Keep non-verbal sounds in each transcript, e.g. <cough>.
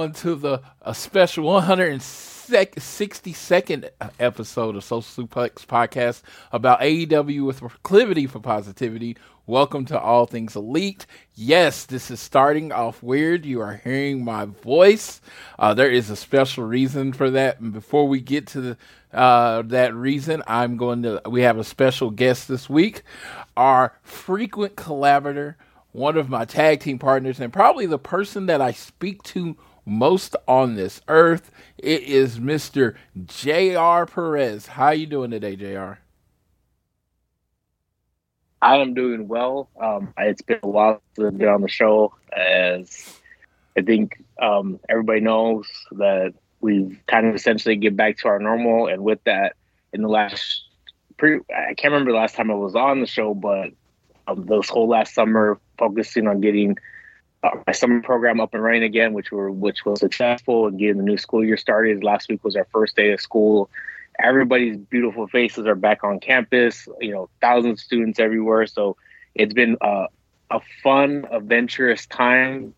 To the a special 162nd episode of Social Suplex Podcast about AEW with proclivity for positivity. Welcome to All Things Elite. Yes, this is starting off weird. You are hearing my voice. Uh, there is a special reason for that. And before we get to the, uh, that reason, I'm going to. We have a special guest this week, our frequent collaborator one of my tag team partners and probably the person that I speak to most on this earth. It is Mr. J.R. Perez. How you doing today, J.R.? I am doing well. Um, it's been a while since I've been on the show, as I think um, everybody knows that we've kind of essentially get back to our normal. And with that, in the last, pre- I can't remember the last time I was on the show, but um, this whole last summer, focusing on getting uh, my summer program up and running again, which were which was successful, and getting the new school year started. Last week was our first day of school. Everybody's beautiful faces are back on campus. You know, thousands of students everywhere. So it's been uh, a fun, adventurous time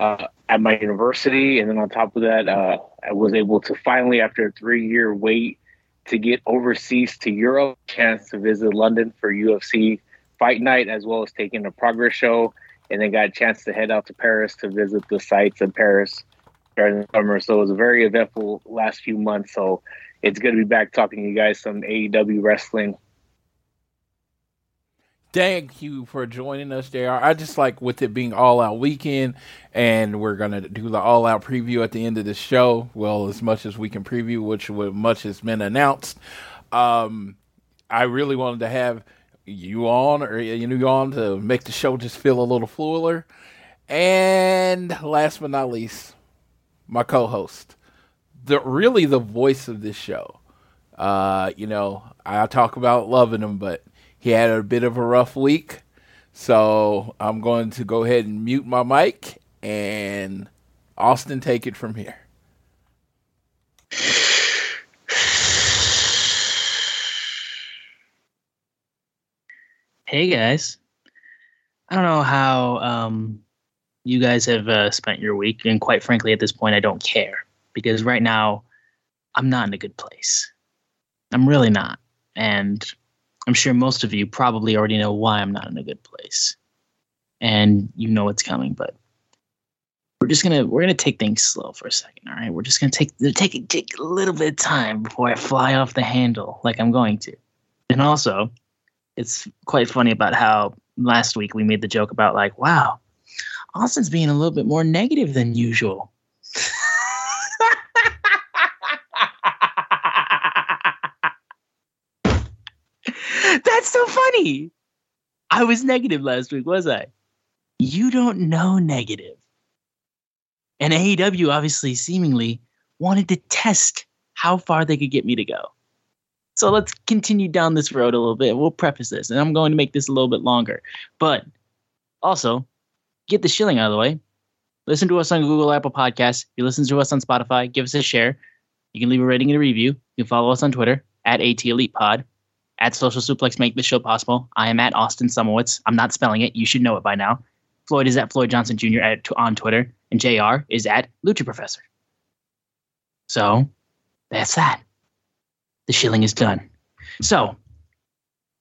uh, at my university, and then on top of that, uh, I was able to finally, after a three-year wait, to get overseas to Europe, chance to visit London for UFC fight night, as well as taking a progress show, and then got a chance to head out to Paris to visit the sites in Paris during the summer. So it was a very eventful last few months. So it's good to be back talking to you guys some AEW wrestling. Thank you for joining us, JR. I just like with it being all out weekend, and we're gonna do the all out preview at the end of the show. Well, as much as we can preview, which much has been announced. Um, I really wanted to have you on or you know on to make the show just feel a little fuller. And last but not least, my co-host, the really the voice of this show. Uh, you know, I talk about loving him, but he had a bit of a rough week. So I'm going to go ahead and mute my mic and Austin take it from here. Hey guys, I don't know how um, you guys have uh, spent your week, and quite frankly, at this point, I don't care because right now I'm not in a good place. I'm really not, and I'm sure most of you probably already know why I'm not in a good place, and you know what's coming. But we're just gonna we're gonna take things slow for a second, all right? We're just gonna take take take a little bit of time before I fly off the handle like I'm going to, and also it's quite funny about how last week we made the joke about like, wow, Austin's being a little bit more negative than usual. <laughs> That's so funny. I was negative last week, was I? You don't know negative. And AEW obviously seemingly wanted to test how far they could get me to go. So let's continue down this road a little bit. We'll preface this, and I'm going to make this a little bit longer. But also, get the shilling out of the way. Listen to us on Google, Apple Podcasts. If you listen to us on Spotify, give us a share. You can leave a rating and a review. You can follow us on Twitter at AT Elite Pod, at Social Suplex Make this show possible. I am at Austin Sumowitz. I'm not spelling it. You should know it by now. Floyd is at Floyd Johnson Jr. At, on Twitter, and JR is at Lucha Professor. So that's that. The shilling is done. So,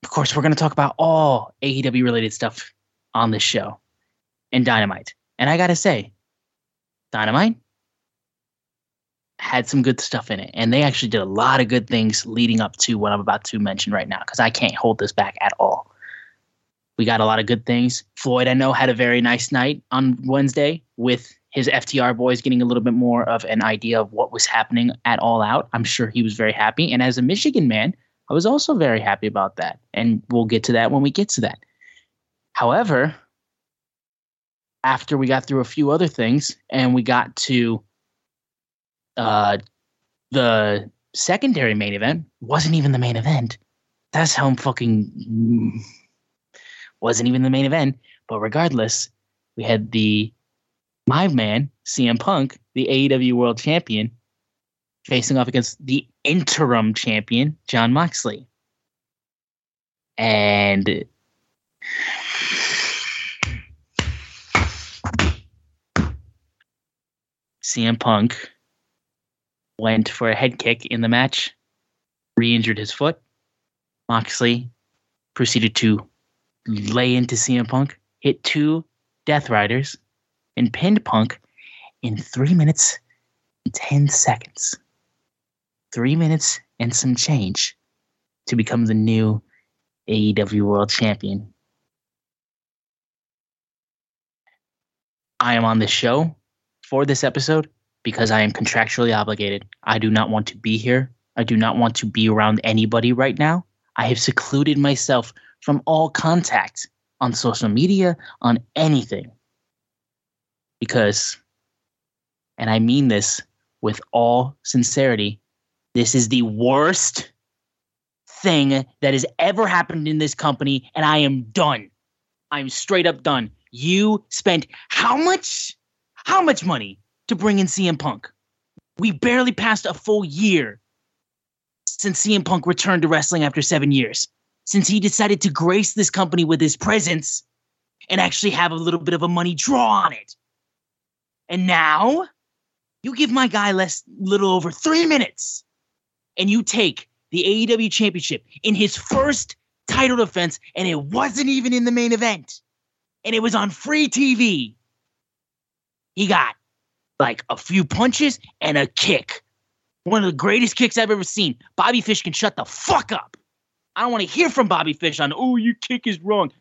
of course, we're going to talk about all AEW related stuff on this show and Dynamite. And I got to say, Dynamite had some good stuff in it. And they actually did a lot of good things leading up to what I'm about to mention right now because I can't hold this back at all. We got a lot of good things. Floyd, I know, had a very nice night on Wednesday with his FTR boys getting a little bit more of an idea of what was happening at All Out. I'm sure he was very happy. And as a Michigan man, I was also very happy about that. And we'll get to that when we get to that. However, after we got through a few other things and we got to uh, the secondary main event, wasn't even the main event. That's how I'm fucking wasn't even the main event. But regardless, we had the my man, CM Punk, the AEW World Champion, facing off against the interim champion, Jon Moxley. And CM Punk went for a head kick in the match, re injured his foot. Moxley proceeded to lay into CM Punk, hit two Death Riders, and pinned Punk in three minutes and 10 seconds. Three minutes and some change to become the new AEW World Champion. I am on this show for this episode because I am contractually obligated. I do not want to be here. I do not want to be around anybody right now. I have secluded myself from all contact on social media, on anything. Because, and I mean this with all sincerity, this is the worst thing that has ever happened in this company, and I am done. I'm straight up done. You spent how much? How much money to bring in CM Punk. We barely passed a full year since CM Punk returned to wrestling after seven years, since he decided to grace this company with his presence and actually have a little bit of a money draw on it. And now you give my guy less little over three minutes and you take the AEW championship in his first title defense, and it wasn't even in the main event. And it was on free TV. He got like a few punches and a kick. One of the greatest kicks I've ever seen. Bobby Fish can shut the fuck up. I don't want to hear from Bobby Fish on, oh, your kick is wrong.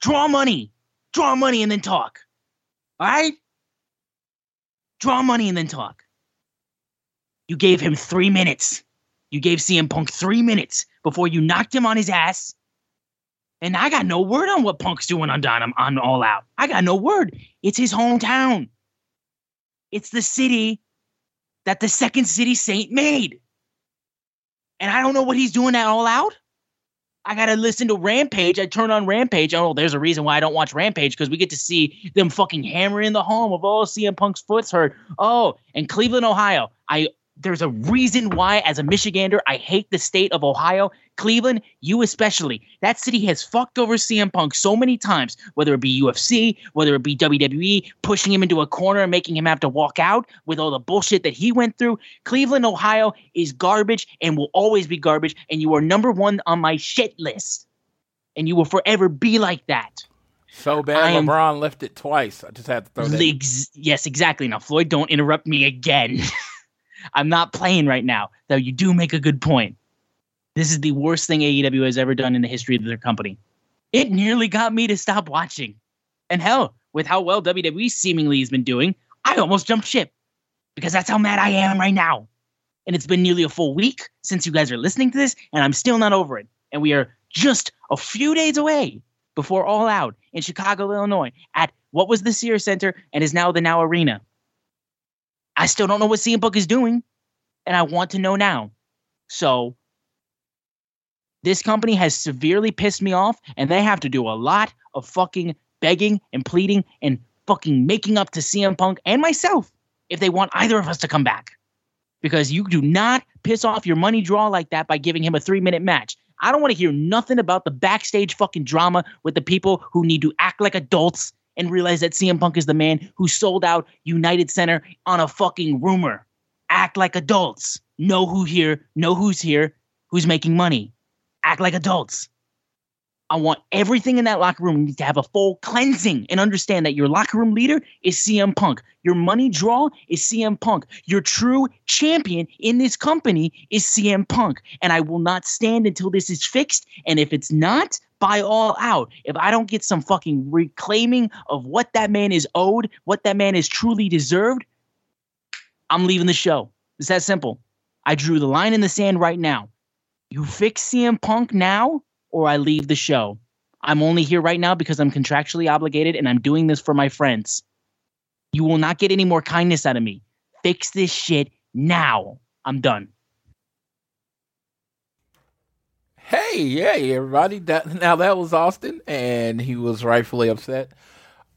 Draw money. Draw money and then talk. All right? Draw money and then talk. You gave him three minutes. You gave CM Punk three minutes before you knocked him on his ass. And I got no word on what Punk's doing on Dynam on All Out. I got no word. It's his hometown. It's the city that the second city saint made. And I don't know what he's doing at all out. I gotta listen to Rampage. I turn on Rampage. Oh, there's a reason why I don't watch Rampage because we get to see them fucking hammering the home of all oh, CM Punk's foot's hurt. Oh, and Cleveland, Ohio. I there's a reason why, as a Michigander, I hate the state of Ohio. Cleveland, you especially. That city has fucked over CM Punk so many times, whether it be UFC, whether it be WWE, pushing him into a corner and making him have to walk out with all the bullshit that he went through. Cleveland, Ohio is garbage and will always be garbage, and you are number one on my shit list. And you will forever be like that. So bad am, LeBron left it twice. I just had to throw that. Ex- yes, exactly. Now, Floyd, don't interrupt me again. <laughs> I'm not playing right now. Though you do make a good point. This is the worst thing AEW has ever done in the history of their company. It nearly got me to stop watching. And hell, with how well WWE seemingly has been doing, I almost jumped ship because that's how mad I am right now. And it's been nearly a full week since you guys are listening to this, and I'm still not over it. And we are just a few days away before All Out in Chicago, Illinois, at what was the Sears Center and is now the Now Arena. I still don't know what CM Punk is doing, and I want to know now. So this company has severely pissed me off, and they have to do a lot of fucking begging and pleading and fucking making up to CM Punk and myself if they want either of us to come back. Because you do not piss off your money draw like that by giving him a three minute match. I don't want to hear nothing about the backstage fucking drama with the people who need to act like adults and realize that CM Punk is the man who sold out United Center on a fucking rumor. Act like adults. Know who here, know who's here, who's making money. Act like adults. I want everything in that locker room to have a full cleansing and understand that your locker room leader is CM Punk. Your money draw is CM Punk. Your true champion in this company is CM Punk. And I will not stand until this is fixed. And if it's not, by all out. If I don't get some fucking reclaiming of what that man is owed, what that man is truly deserved, I'm leaving the show. It's that simple. I drew the line in the sand right now. You fix CM Punk now, or I leave the show. I'm only here right now because I'm contractually obligated and I'm doing this for my friends. You will not get any more kindness out of me. Fix this shit now. I'm done. Hey, hey, everybody! That now that was Austin, and he was rightfully upset.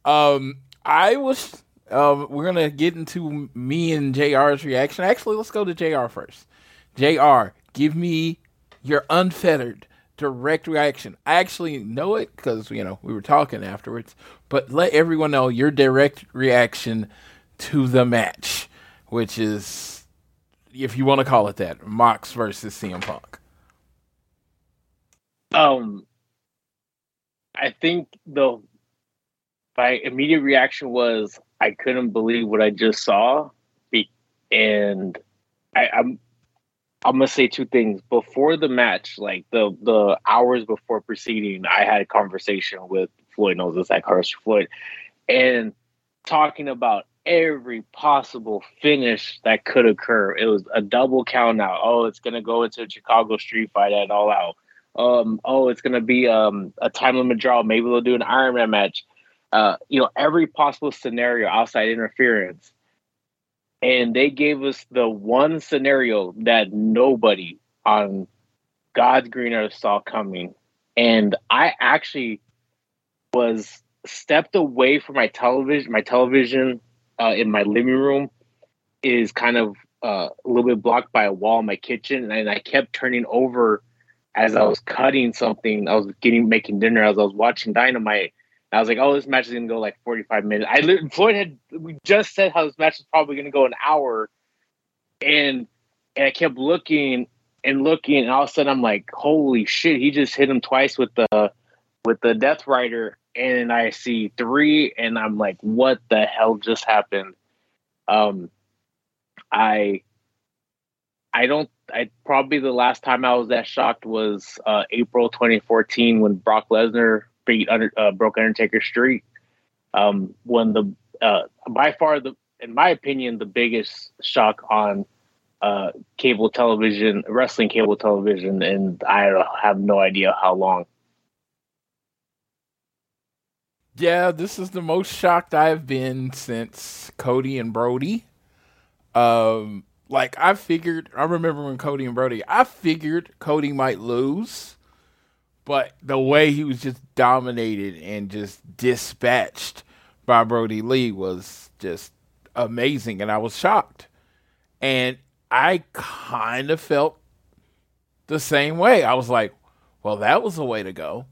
Um, I was. Um, we're gonna get into me and Jr's reaction. Actually, let's go to Jr first. Jr, give me your unfettered direct reaction. I actually know it because you know we were talking afterwards. But let everyone know your direct reaction to the match, which is, if you want to call it that, Mox versus CM Punk. Um, I think the my immediate reaction was I couldn't believe what I just saw, and I, I'm I'm gonna say two things. Before the match, like the the hours before proceeding, I had a conversation with Floyd knows this like Harsh Floyd, and talking about every possible finish that could occur. It was a double count out. Oh, it's gonna go into a Chicago street fight at all out. Um, oh, it's gonna be um a time limit draw. Maybe they'll do an Iron Man match. Uh, you know, every possible scenario outside interference and they gave us the one scenario that nobody on God's green earth saw coming. And I actually was stepped away from my television. My television uh, in my living room is kind of uh, a little bit blocked by a wall in my kitchen, and I kept turning over as I was cutting something. I was getting making dinner as I was watching Dynamite, I was like, oh, this match is gonna go like 45 minutes. I Floyd had we just said how this match is probably gonna go an hour, and and I kept looking and looking, and all of a sudden I'm like, holy shit, he just hit him twice with the with the Death Rider, and I see three, and I'm like, what the hell just happened? Um, I I don't. I probably the last time I was that shocked was uh, April 2014 when Brock Lesnar under uh, broke Undertaker streak. Um, when the uh, by far the in my opinion the biggest shock on uh, cable television, wrestling cable television, and I have no idea how long. Yeah, this is the most shocked I've been since Cody and Brody. Um, like I figured, I remember when Cody and Brody, I figured Cody might lose but the way he was just dominated and just dispatched by Brody Lee was just amazing, and I was shocked. And I kind of felt the same way. I was like, well, that was the way to go.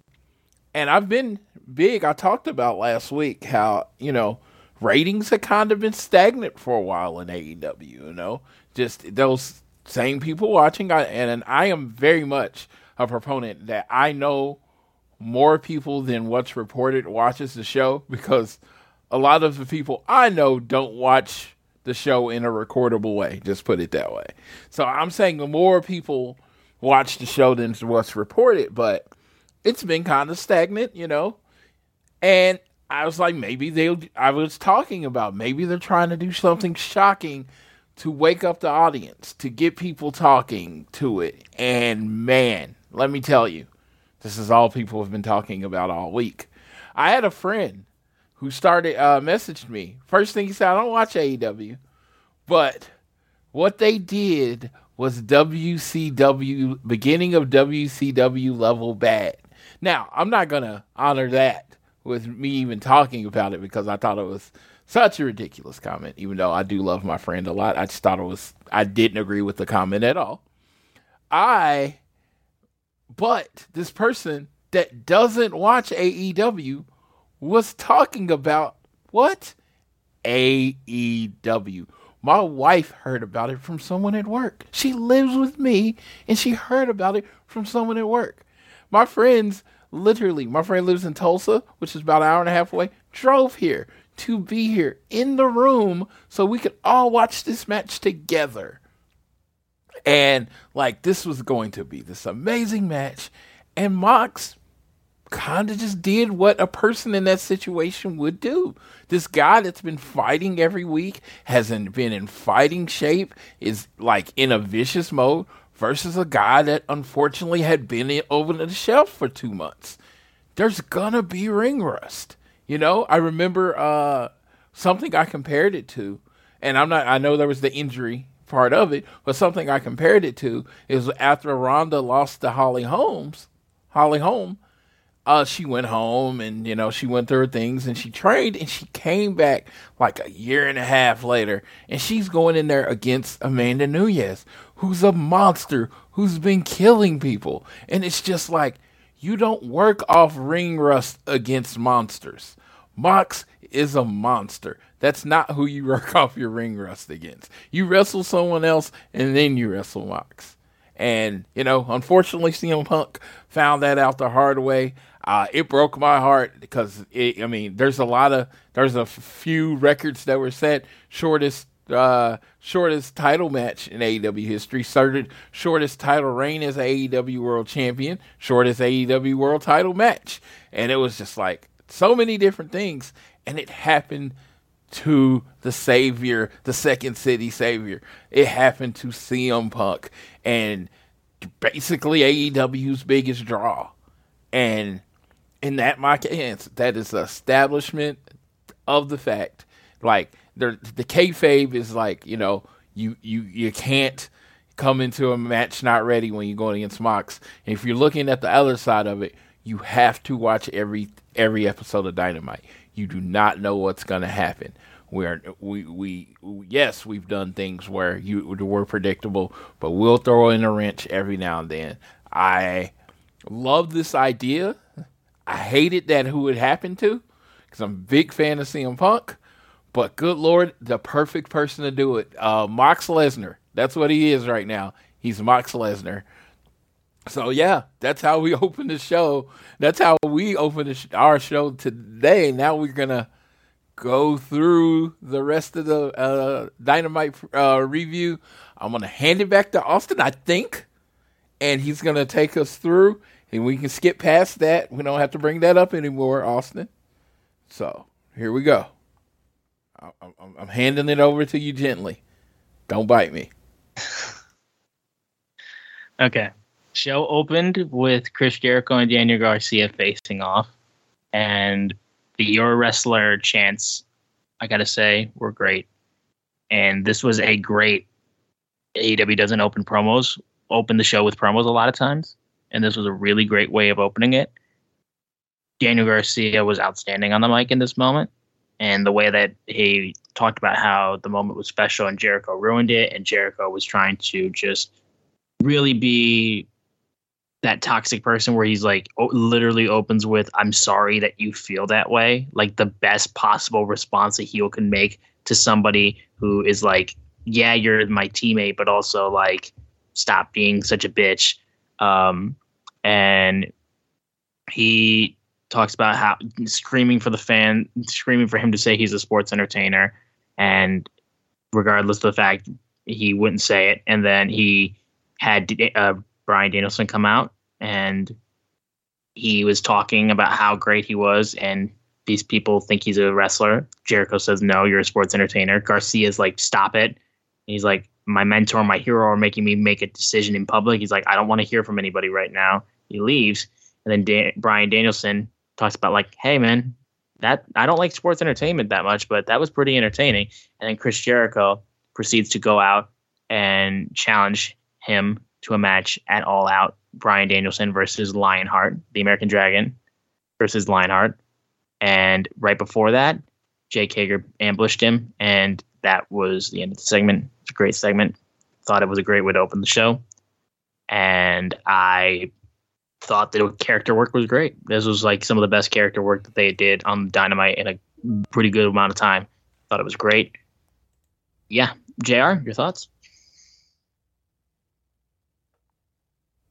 And I've been big. I talked about last week how, you know, ratings have kind of been stagnant for a while in AEW, you know, just those same people watching. and, and I am very much a proponent that I know more people than what's reported watches the show <laughs> because a lot of the people I know don't watch the show in a recordable way. Just put it that way. So I'm saying more people watch the show than what's reported, but it's been kind of stagnant, you know. And I was like, maybe they'll. I was talking about maybe they're trying to do something shocking to wake up the audience, to get people talking to it. And man, let me tell you, this is all people have been talking about all week. I had a friend who started uh, messaged me. First thing he said, I don't watch AEW, but what they did was WCW beginning of WCW level bad. Now, I'm not gonna honor that with me even talking about it because I thought it was such a ridiculous comment. Even though I do love my friend a lot, I just thought it was I didn't agree with the comment at all. I but this person that doesn't watch AEW was talking about what? AEW. My wife heard about it from someone at work. She lives with me and she heard about it from someone at work. My friends, literally, my friend lives in Tulsa, which is about an hour and a half away, drove here to be here in the room so we could all watch this match together. And like this was going to be this amazing match. And Mox kind of just did what a person in that situation would do. This guy that's been fighting every week, hasn't been in fighting shape, is like in a vicious mode versus a guy that unfortunately had been over the shelf for two months. There's gonna be ring rust. You know, I remember uh, something I compared it to, and I'm not. I know there was the injury part of it, but something I compared it to is after Ronda lost to Holly Holmes, Holly Holm, uh, she went home and you know she went through her things and she trained and she came back like a year and a half later and she's going in there against Amanda Nunes, who's a monster who's been killing people, and it's just like you don't work off ring rust against monsters. Mox is a monster. That's not who you <laughs> work off your ring rust against. You wrestle someone else and then you wrestle Mox. And, you know, unfortunately, CM Punk found that out the hard way. Uh, it broke my heart because, it, I mean, there's a lot of, there's a few records that were set. Shortest, uh, shortest title match in AEW history. Started shortest title reign as AEW World Champion. Shortest AEW World Title match. And it was just like, so many different things, and it happened to the savior, the second city savior. It happened to CM Punk and basically AEW's biggest draw. And in that my case, that is the establishment of the fact. Like the the kayfabe is like, you know, you you you can't come into a match not ready when you're going against Mox. And if you're looking at the other side of it, you have to watch every every episode of Dynamite. You do not know what's going to happen. We're, we we yes, we've done things where you were predictable, but we'll throw in a wrench every now and then. I love this idea. I hated that who it happened to because I'm a big fan of CM Punk. But good lord, the perfect person to do it. Uh, Mox Lesnar. That's what he is right now. He's Mox Lesnar. So yeah, that's how we <laughs> open the show. That's how we open sh- our show today. Now we're gonna go through the rest of the uh, Dynamite uh, review. I'm gonna hand it back to Austin, I think, and he's gonna take us through, and we can skip past that. We don't have to bring that up anymore, Austin. So here we go. I'm, I'm handing it over to you gently. Don't bite me. <laughs> okay show opened with Chris Jericho and Daniel Garcia facing off, and the Your Wrestler chants, I gotta say, were great. And this was a great AEW doesn't open promos, open the show with promos a lot of times, and this was a really great way of opening it. Daniel Garcia was outstanding on the mic in this moment, and the way that he talked about how the moment was special and Jericho ruined it, and Jericho was trying to just really be that toxic person where he's like literally opens with i'm sorry that you feel that way like the best possible response a heel can make to somebody who is like yeah you're my teammate but also like stop being such a bitch. Um and he talks about how screaming for the fan screaming for him to say he's a sports entertainer and regardless of the fact he wouldn't say it and then he had uh, Bryan Danielson come out and he was talking about how great he was and these people think he's a wrestler. Jericho says, No, you're a sports entertainer. Garcia's like, Stop it. And he's like, My mentor, my hero are making me make a decision in public. He's like, I don't want to hear from anybody right now. He leaves. And then Dan- Bryan Danielson talks about, like, Hey, man, that I don't like sports entertainment that much, but that was pretty entertaining. And then Chris Jericho proceeds to go out and challenge him to a match at All Out. Bryan Danielson versus Lionheart, the American Dragon versus Lionheart. And right before that, Jake Hager ambushed him, and that was the end of the segment. It's a great segment. Thought it was a great way to open the show. And I thought that the character work was great. This was like some of the best character work that they did on Dynamite in a pretty good amount of time. Thought it was great. Yeah, Jr. Your thoughts?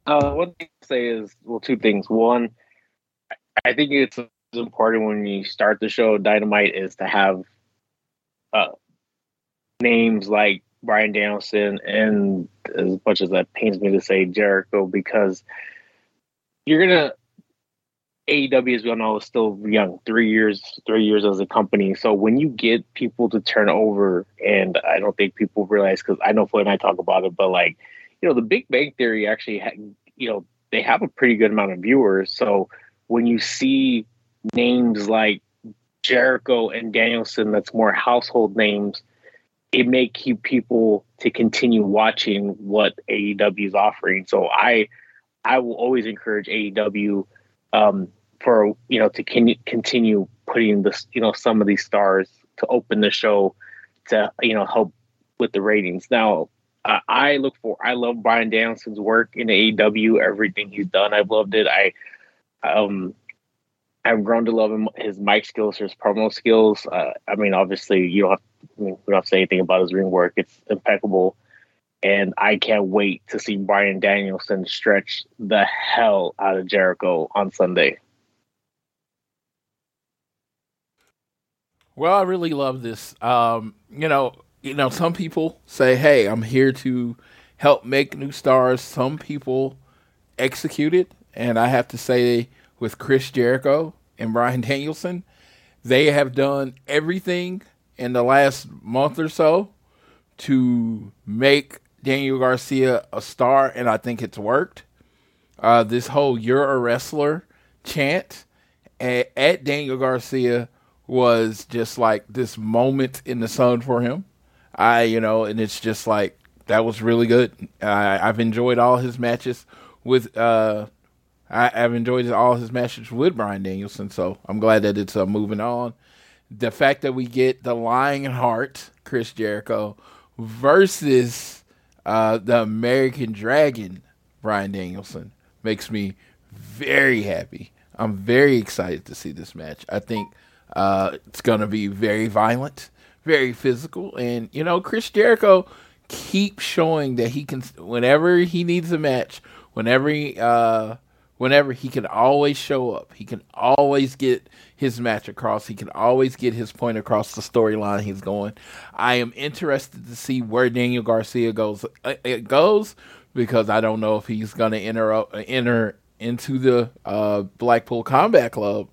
Uh, one thing to say is well, two things. One, I think it's important when you start the show Dynamite is to have uh, names like Bryan Danielson and as much as that pains me to say Jericho because you're gonna AEW as we all know is still young, three years, three years as a company. So when you get people to turn over, and I don't think people realize because I know Floyd and I talk about it, but like you know, the Big Bang Theory actually, you know, they have a pretty good amount of viewers. So when you see names like Jericho and Danielson, that's more household names, it may keep people to continue watching what AEW is offering. So I, I will always encourage AEW um, for you know to con- continue putting this, you know, some of these stars to open the show to you know help with the ratings. Now uh, I look for. I love Bryan Danielson's work in AEW. Everything he's done, I've loved it. I um I've grown to love him, his mic skills, his promo skills. Uh, I mean, obviously, you don't have I mean, we don't have to say anything about his ring work. It's impeccable, and I can't wait to see Brian Danielson stretch the hell out of Jericho on Sunday. Well, I really love this. Um, you know, you know, some people say, "Hey, I'm here to help make new stars." Some people execute it, and I have to say, with Chris Jericho and Bryan <laughs> Danielson, they have done everything in the last month or so to make Daniel Garcia a star, and I think it's worked. Uh, this whole "You're a wrestler" chant at, at Daniel Garcia was just like this moment in the sun for him. I, you know, and it's just like that was really good. I, I've enjoyed all his matches with. Uh, I, have enjoyed all his matches with Bryan Danielson, so I'm glad that it's uh, moving on. The fact that we get the Lionheart, Chris Jericho, versus uh, the American Dragon, Bryan Danielson, makes me very happy. I'm very excited to see this match. I think uh, it's going to be very violent very physical. And, you know, Chris Jericho keeps showing that he can, whenever he needs a match, whenever he, uh, whenever he can always show up, he can always get his match across. He can always get his point across the storyline he's going. I am interested to see where Daniel Garcia goes. Uh, it goes because I don't know if he's going to enter uh, enter into the uh, Blackpool Combat Club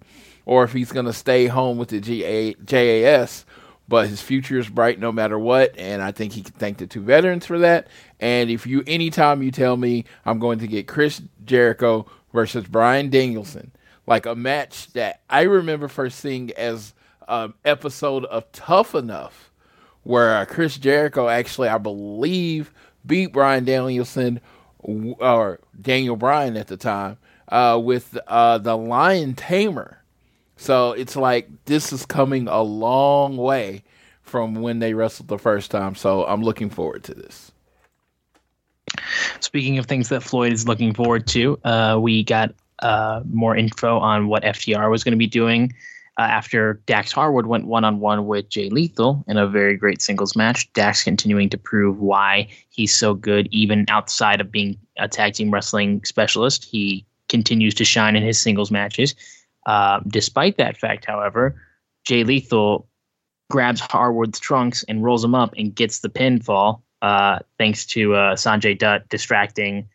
or if he's going to stay home with the JAS but his future is bright no matter what, and I think he can thank the two veterans for that. And if you anytime you tell me I'm going to get Chris Jericho versus Bryan Danielson, like a match that I remember first seeing as an episode of Tough Enough, where uh, Chris Jericho actually, I believe, beat Brian Danielson or Daniel Bryan at the time uh, with uh, the Lion Tamer so it's like this is coming a long way from when they wrestled the first time. So I'm looking forward to this. Speaking of things that Floyd is looking forward to, uh, we got uh, more info on what FTR was going to be doing uh, after Dax Harwood went one on one with Jay Lethal in a very great singles match. Dax continuing to prove why he's so good, even outside of being a tag team wrestling specialist. He continues to shine in his singles matches. Uh, despite that fact, however, Jay Lethal grabs Harwood's trunks and rolls him up and gets the pinfall, uh, thanks to uh, Sanjay Dutt distracting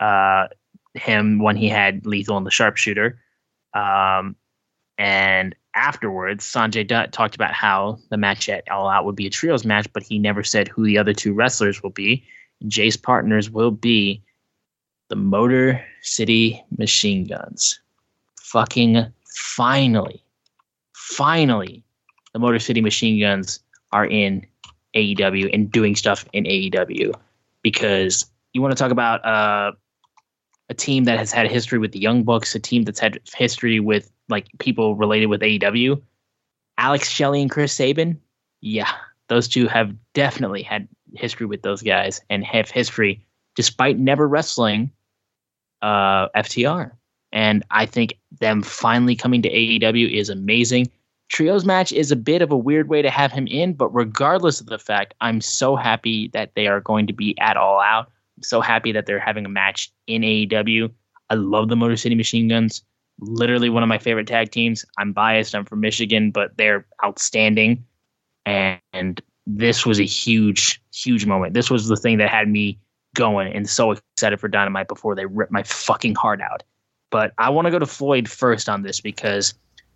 uh, him when he had Lethal in the sharpshooter. Um, and afterwards, Sanjay Dutt talked about how the match at All Out would be a trios match, but he never said who the other two wrestlers will be. Jay's partners will be the Motor City Machine Guns. Fucking finally, finally, the Motor City Machine Guns are in AEW and doing stuff in AEW because you want to talk about uh, a team that has had history with the Young Bucks, a team that's had history with like people related with AEW. Alex Shelley and Chris Sabin, yeah, those two have definitely had history with those guys and have history despite never wrestling uh, FTR. And I think them finally coming to AEW is amazing. Trios match is a bit of a weird way to have him in, but regardless of the fact, I'm so happy that they are going to be at All Out. I'm so happy that they're having a match in AEW. I love the Motor City Machine Guns. Literally one of my favorite tag teams. I'm biased. I'm from Michigan, but they're outstanding. And, and this was a huge, huge moment. This was the thing that had me going and so excited for Dynamite before they ripped my fucking heart out. But I want to go to Floyd first on this because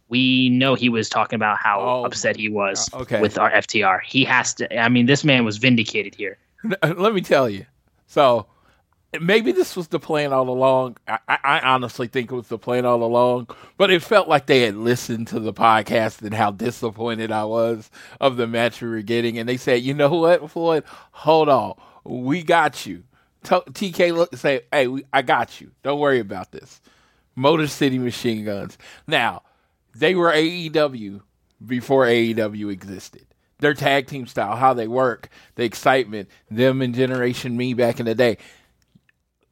we know he was talking about how Oh, upset he was uh, okay. with our FTR. He has to. I mean, this man was vindicated here. <laughs> Let me tell you. So maybe this was the plan all along. I, I honestly think it was the plan all along, but it felt like they had listened to the podcast and how disappointed I was of the match we were getting, and they said, "You know what, Floyd? Hold on, we got you." T- TK look say, "Hey, we, I got you. Don't worry about this." Motor City Machine Guns. Now, they were AEW before AEW existed. Their tag team style, how they work, the excitement, them and Generation Me back in the day.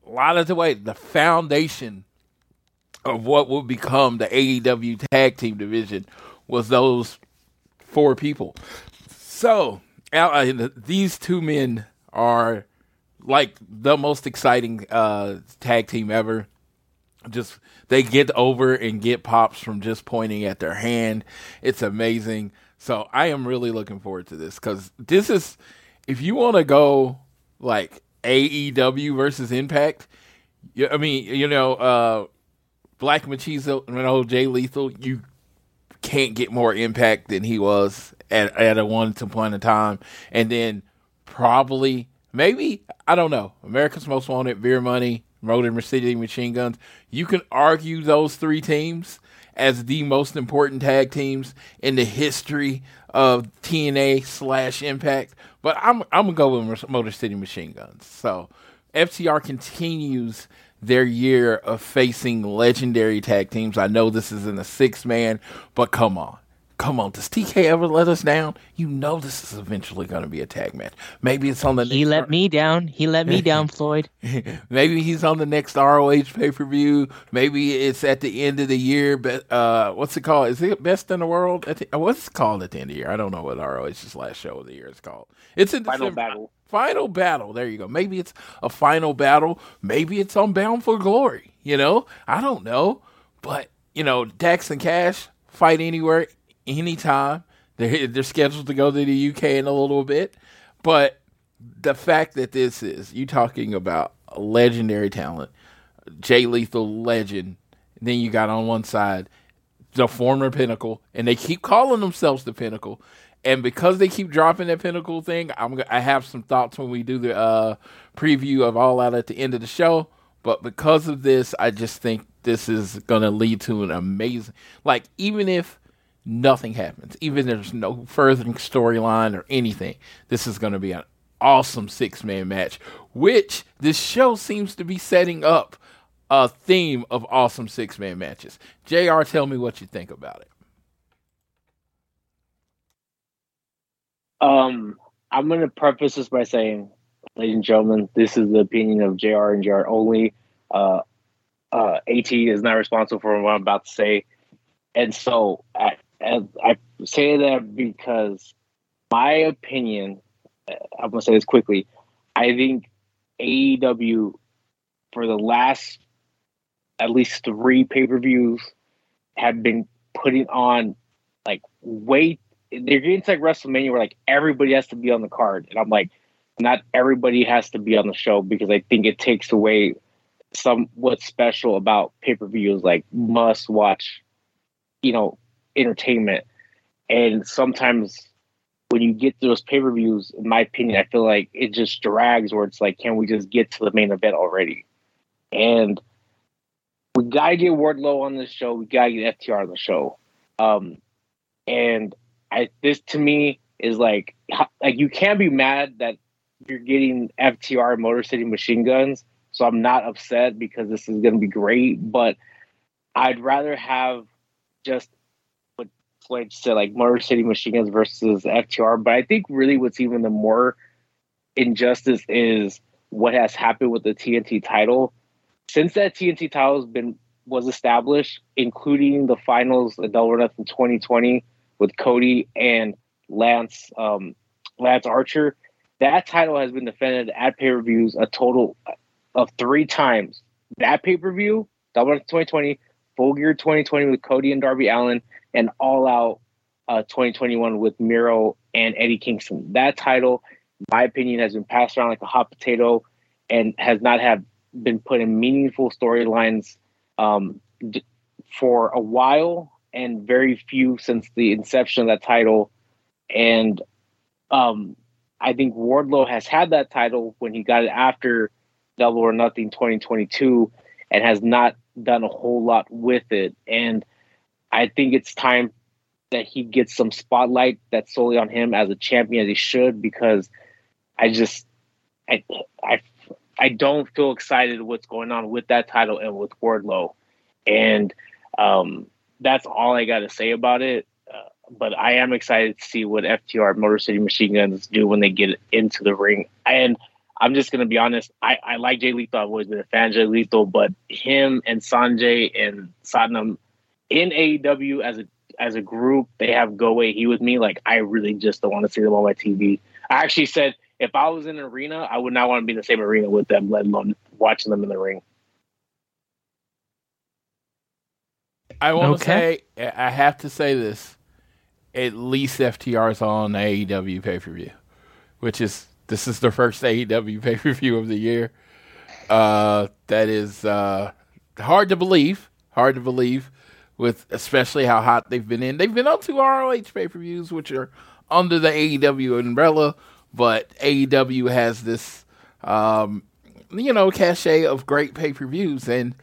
A lot of the way, the foundation of what would become the AEW tag team division was those four people. So, uh, these two men are like the most exciting uh, tag team ever just they get over and get pops from just pointing at their hand. It's amazing. So I am really looking forward to this because this is if you want to go like AEW versus Impact. I mean, you know, uh, Black Machismo and old Jay Lethal, you can't get more impact than he was at at a one to point in time, and then probably maybe I don't know America's Most Wanted, Beer Money, Motor City Machine Guns. You can argue those three teams as the most important tag teams in the history of TNA slash Impact, but I'm I'm gonna go with Motor City Machine Guns. So FTR continues their year of facing legendary tag teams. I know this is in a six man, but come on. Come on, does TK ever let us down? You know this is eventually going to be a tag match. Maybe it's on the He next let me down. He let me down, <laughs> Floyd. Maybe he's on the next ROH pay per view. Maybe it's at the end of the year. But uh, what's it called? Is it Best in the World? At the, uh, what's it called at the end of the year? I don't know what ROH's last show of the year is called. It's in Final December. battle. Final battle. There you go. Maybe it's a final battle. Maybe it's on Bound for Glory. You know, I don't know. But you know, Dax and Cash fight anywhere, anytime. They're they're scheduled to go to the UK in a little bit, but the fact that this is you talking about legendary talent, Jay Lethal legend. Then you got on one side the former Pinnacle, and they keep calling themselves the Pinnacle. And because they keep dropping that Pinnacle thing, I'm I have some thoughts when we do the uh, preview of All Out at the end of the show. But because of this, I just think this is going to lead to an amazing. Like even if nothing happens, even there's no further storyline or anything, this is going to be an awesome six man match, which this show seems to be setting up a theme of awesome six man matches. JR, tell me what you think about it. Um, I'm gonna preface this by saying, ladies and gentlemen, this is the opinion of JR and JR only. Uh, uh, At is not responsible for what I'm about to say, and so I, I say that because my opinion. uh, I'm gonna say this quickly. I think AEW for the last at least three pay per views have been putting on like way they're getting to like WrestleMania where like everybody has to be on the card. And I'm like, not everybody has to be on the show because I think it takes away some what's special about pay per views like must watch, you know, entertainment. And sometimes when you get those pay per views, in my opinion, I feel like it just drags where it's like, can we just get to the main event already? And we gotta get Wardlow on this show. We gotta get FTR on the show. Um, and I this to me is like like you can't be mad that you're getting FTR Motor City Machine Guns. So I'm not upset because this is gonna be great. But I'd rather have just Floyd said, like Motor City Machine Guns versus FTR. But I think really what's even the more injustice is what has happened with the TNT title since that TNT title has been was established, including the finals of Double or Nothing 2020 with Cody and Lance um, Lance Archer, that title has been defended at pay per views a total of three times. That pay per view, Double or Nothing 2020, Full Gear 2020 with Cody and Darby Allin, and All Out uh, 2021 with Miro and Eddie Kingston. That title, my opinion, has been passed around like a hot potato and has not have been put in meaningful storylines um, d- for a while and very few since the inception of that title. And um, I think Wardlow has had that title when he got it after Double or Nothing 2022 and has not done a whole lot with it. And I think it's time that he gets some spotlight that's solely on him as a champion as he should because I just I I I don't feel excited what's going on with that title and with Wardlow, and um, that's all I got to say about it. Uh, but I am excited to see what FTR Motor City Machine Guns do when they get into the ring. And I'm just gonna be honest, I, I like Jay Lethal. I've always been a fan of Jay Lethal, but him and Sonjay and Satnam in AEW as a as a group, they have go away he with me. Like I really just don't want to see them on my TV. I actually said if I was in an arena, I would not want to be in the same arena with them, let alone watching them in the ring. I want Okay. to say, I have to say this. At least FTR is on AEW pay per view, which is this is the first AEW pay per view of the year. Uh, that is uh, hard to believe. Hard to believe, with especially how hot they've been in. They've been on two ROH pay per views, which are under the AEW umbrella, but AEW has this, um, you know, cachet of great pay per views, and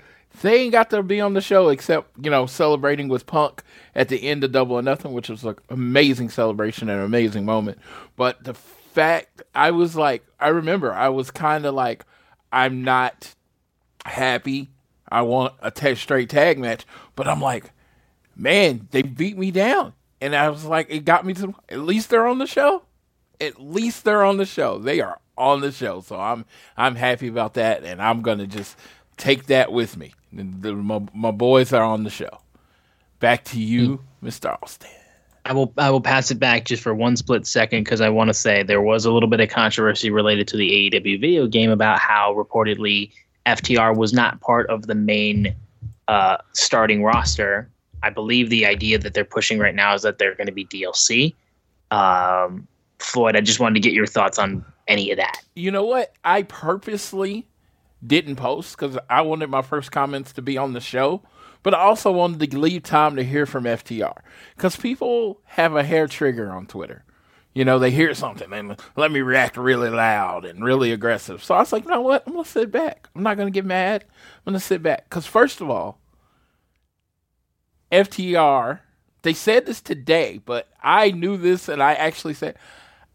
they ain't got to be on the show except you know celebrating with Punk at the end of Double or Nothing, which was an amazing celebration and an amazing moment. But the fact I was like, I remember I was kind of like, I'm not happy. I want a ta- straight tag match, but I'm like, man, they beat me down, and I was like, it got me to. At least they're on the show. At least they're on the show. They are on the show, so I'm I'm happy about that, and I'm gonna just take that with me. The, the- my, my boys are on the show. Back to you, hmm. Mr. Austin. I will I will pass it back just for one split second because I want to say there was a little bit of controversy related to the AEW video game about how reportedly FTR was not part of the main uh, starting roster. I believe the idea that they're pushing right now is that they're going to be DLC. Um, Floyd, I just wanted to get your thoughts on any of that. You know what? I purposely didn't post because I wanted my first comments to be on the show, but I also wanted to leave time to hear from FTR because people have a hair trigger on Twitter. You know, they hear something and let me react really loud and really aggressive. So I was like, you know what? I'm going to sit back. I'm not going to get mad. I'm going to sit back. Because, first of all, FTR, they said this today, but I knew this and I actually said,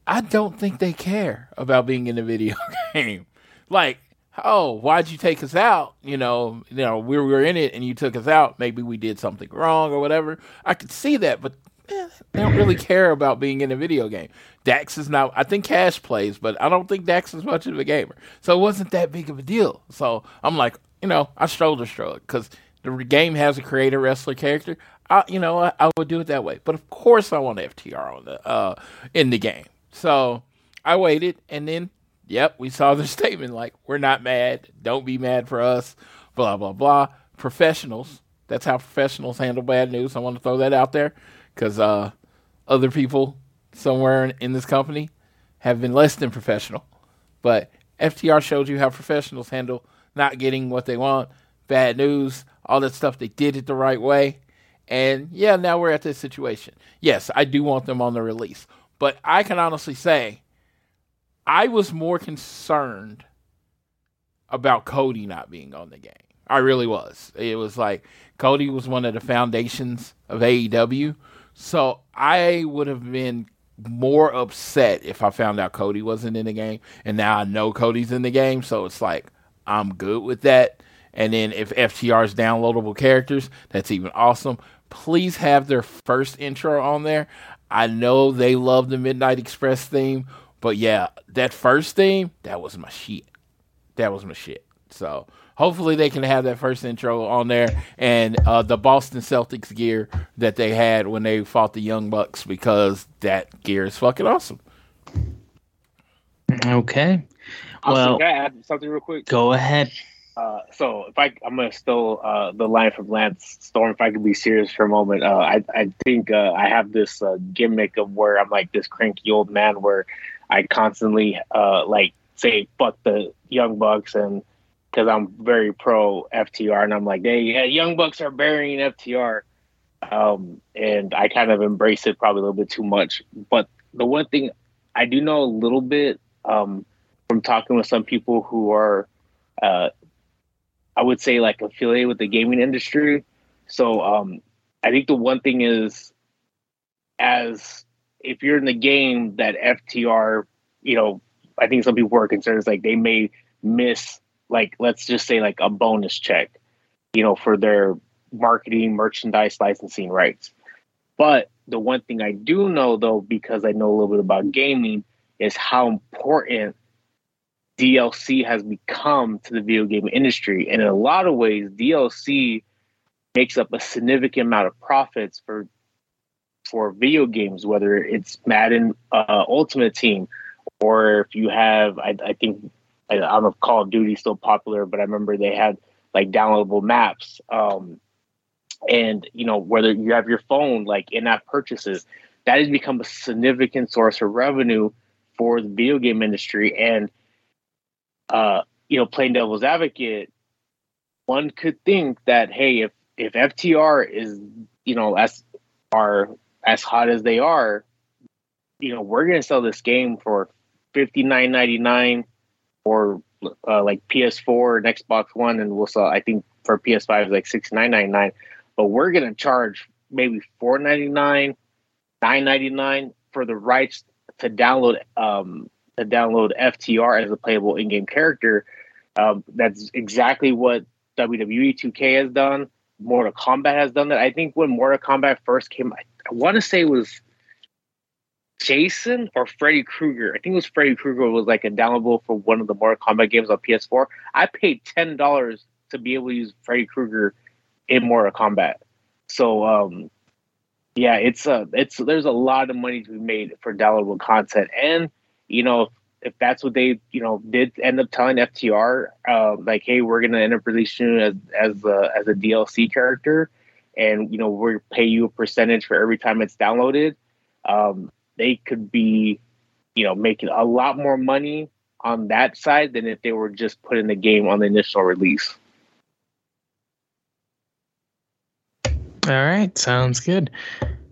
I don't think they care about being in a video <laughs> game. Like, oh, why'd you take us out? You know, you know, we were in it and you took us out. Maybe we did something wrong or whatever. I could see that, but eh, they don't really care about being in a video game. Dax is not. I think Cash plays, but I don't think Dax is much of a gamer. So it wasn't that big of a deal. So I'm like, you know, I shoulder shrug because the game has a creator wrestler character. I, you know, I, I would do it that way. But of course, I want FTR on the uh, in the game. So I waited, and then, yep, we saw the <laughs> statement like, "We're not mad. Don't be mad for us." Blah blah blah. Professionals. That's how professionals handle bad news. I want to throw that out there because uh, other people somewhere in, in this company have been less than professional. But FTR showed you how professionals handle not getting what they want, bad news, all that stuff. They did it the right way. And yeah, now we're at this situation. Yes, I do want them on the release. But I can honestly say I was more concerned about Cody not being on the game. I really was. It was like Cody was one of the foundations of AEW. So I would have been more upset if I found out Cody wasn't in the game. And now I know Cody's in the game. So it's like, I'm good with that. And then if FTR's downloadable characters, that's even awesome. Please have their first intro on there. I know they love the Midnight Express theme, but yeah, that first theme, that was my shit. That was my shit. So hopefully they can have that first intro on there and uh, the Boston Celtics gear that they had when they fought the Young Bucks because that gear is fucking awesome. Okay. Well- I add something real quick? Go ahead. Uh, so if I, I'm gonna steal uh, the line from Lance Storm. If I could be serious for a moment, uh, I, I think uh, I have this uh, gimmick of where I'm like this cranky old man, where I constantly uh, like say fuck the young bucks, and because I'm very pro FTR, and I'm like, hey, yeah, young bucks are burying FTR, um, and I kind of embrace it probably a little bit too much. But the one thing I do know a little bit um, from talking with some people who are uh, I would say like affiliated with the gaming industry. So um, I think the one thing is, as if you're in the game, that FTR, you know, I think some people are concerned like they may miss like let's just say like a bonus check, you know, for their marketing, merchandise, licensing rights. But the one thing I do know though, because I know a little bit about gaming, is how important DLC has become to the video game industry. And in a lot of ways, DLC makes up a significant amount of profits for for video games, whether it's Madden uh, Ultimate Team or if you have, I, I think, I, I don't know if Call of Duty still popular, but I remember they had like downloadable maps. Um, and you know whether you have your phone like in-app purchases, that has become a significant source of revenue for the video game industry. And uh, you know, playing devil's advocate, one could think that hey, if if FTR is you know as are as hot as they are, you know, we're gonna sell this game for fifty nine ninety nine or uh, like PS4 and Xbox One, and we'll sell. I think for PS5 is like nine ninety nine, but we're gonna charge maybe four ninety nine, nine ninety nine for the rights to download um to download FTR as a playable in-game character. Um, that's exactly what WWE 2K has done. Mortal Kombat has done that. I think when Mortal Kombat first came, I, I want to say it was Jason or Freddy Krueger. I think it was Freddy Krueger was like a downloadable for one of the Mortal Kombat games on PS4. I paid ten dollars to be able to use Freddy Krueger in Mortal Kombat. So um, yeah, it's a it's there's a lot of money to be made for downloadable content, and you know if that's what they you know did end up telling FTR, uh, like hey, we're gonna end up releasing you as as a, as a DLC character, and you know we're pay you a percentage for every time it's downloaded. Um, they could be, you know, making a lot more money on that side than if they were just putting the game on the initial release. All right, sounds good.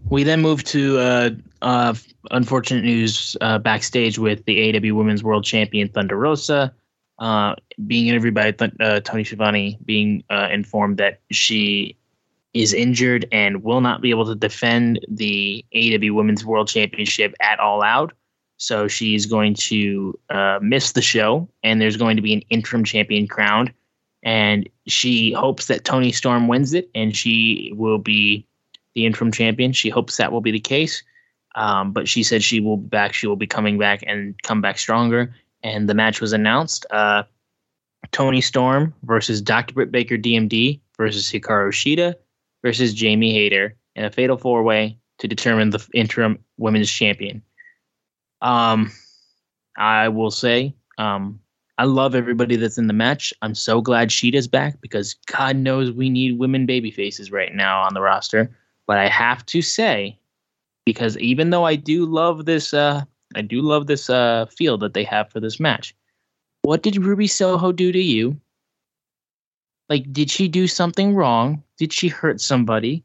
We then move to uh, uh, unfortunate news uh, backstage with the AW Women's World Champion Thunder Rosa uh, being interviewed by Th- uh, Tony Schiavone, being uh, informed that she is injured and will not be able to defend the AW Women's World Championship at All Out. So she's going to uh, miss the show, and there's going to be an interim champion crowned. And she hopes that Toni Storm wins it, and she will be the interim champion. She hopes that will be the case. Um, but she said she will be back. She will be coming back and come back stronger. And the match was announced. Uh, Toni Storm versus Dr. Britt Baker DMD versus Hikaru Shida versus Jamie Hayter in a fatal four way to determine the interim women's champion. Um, I will say, um, I love everybody that's in the match. I'm so glad Shida's back because God knows we need women baby faces right now on the roster. But I have to say, because even though I do love this, uh, I do love this uh, field that they have for this match. What did Ruby Soho do to you? Like, did she do something wrong? Did she hurt somebody?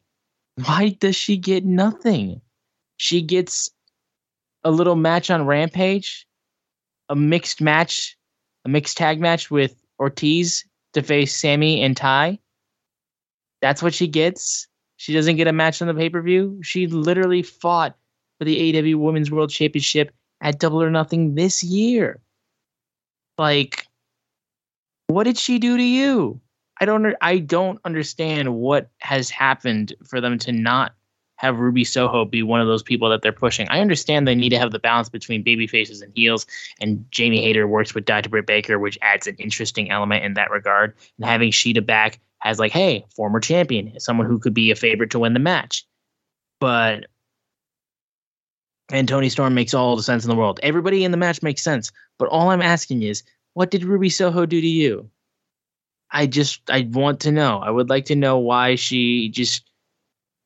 Why does she get nothing? She gets a little match on Rampage, a mixed match, a mixed tag match with Ortiz to face Sammy and Ty. That's what she gets. She doesn't get a match on the pay per view. She literally fought for the AW Women's World Championship at Double or Nothing this year. Like, what did she do to you? I don't. I don't understand what has happened for them to not have Ruby Soho be one of those people that they're pushing. I understand they need to have the balance between baby faces and heels, and Jamie Hayter works with Dr. Britt Baker, which adds an interesting element in that regard. And having Shida back has like, hey, former champion, someone who could be a favorite to win the match. But and Toni Storm makes all the sense in the world. Everybody in the match makes sense. But all I'm asking is, what did Ruby Soho do to you? I just I want to know. I would like to know why she just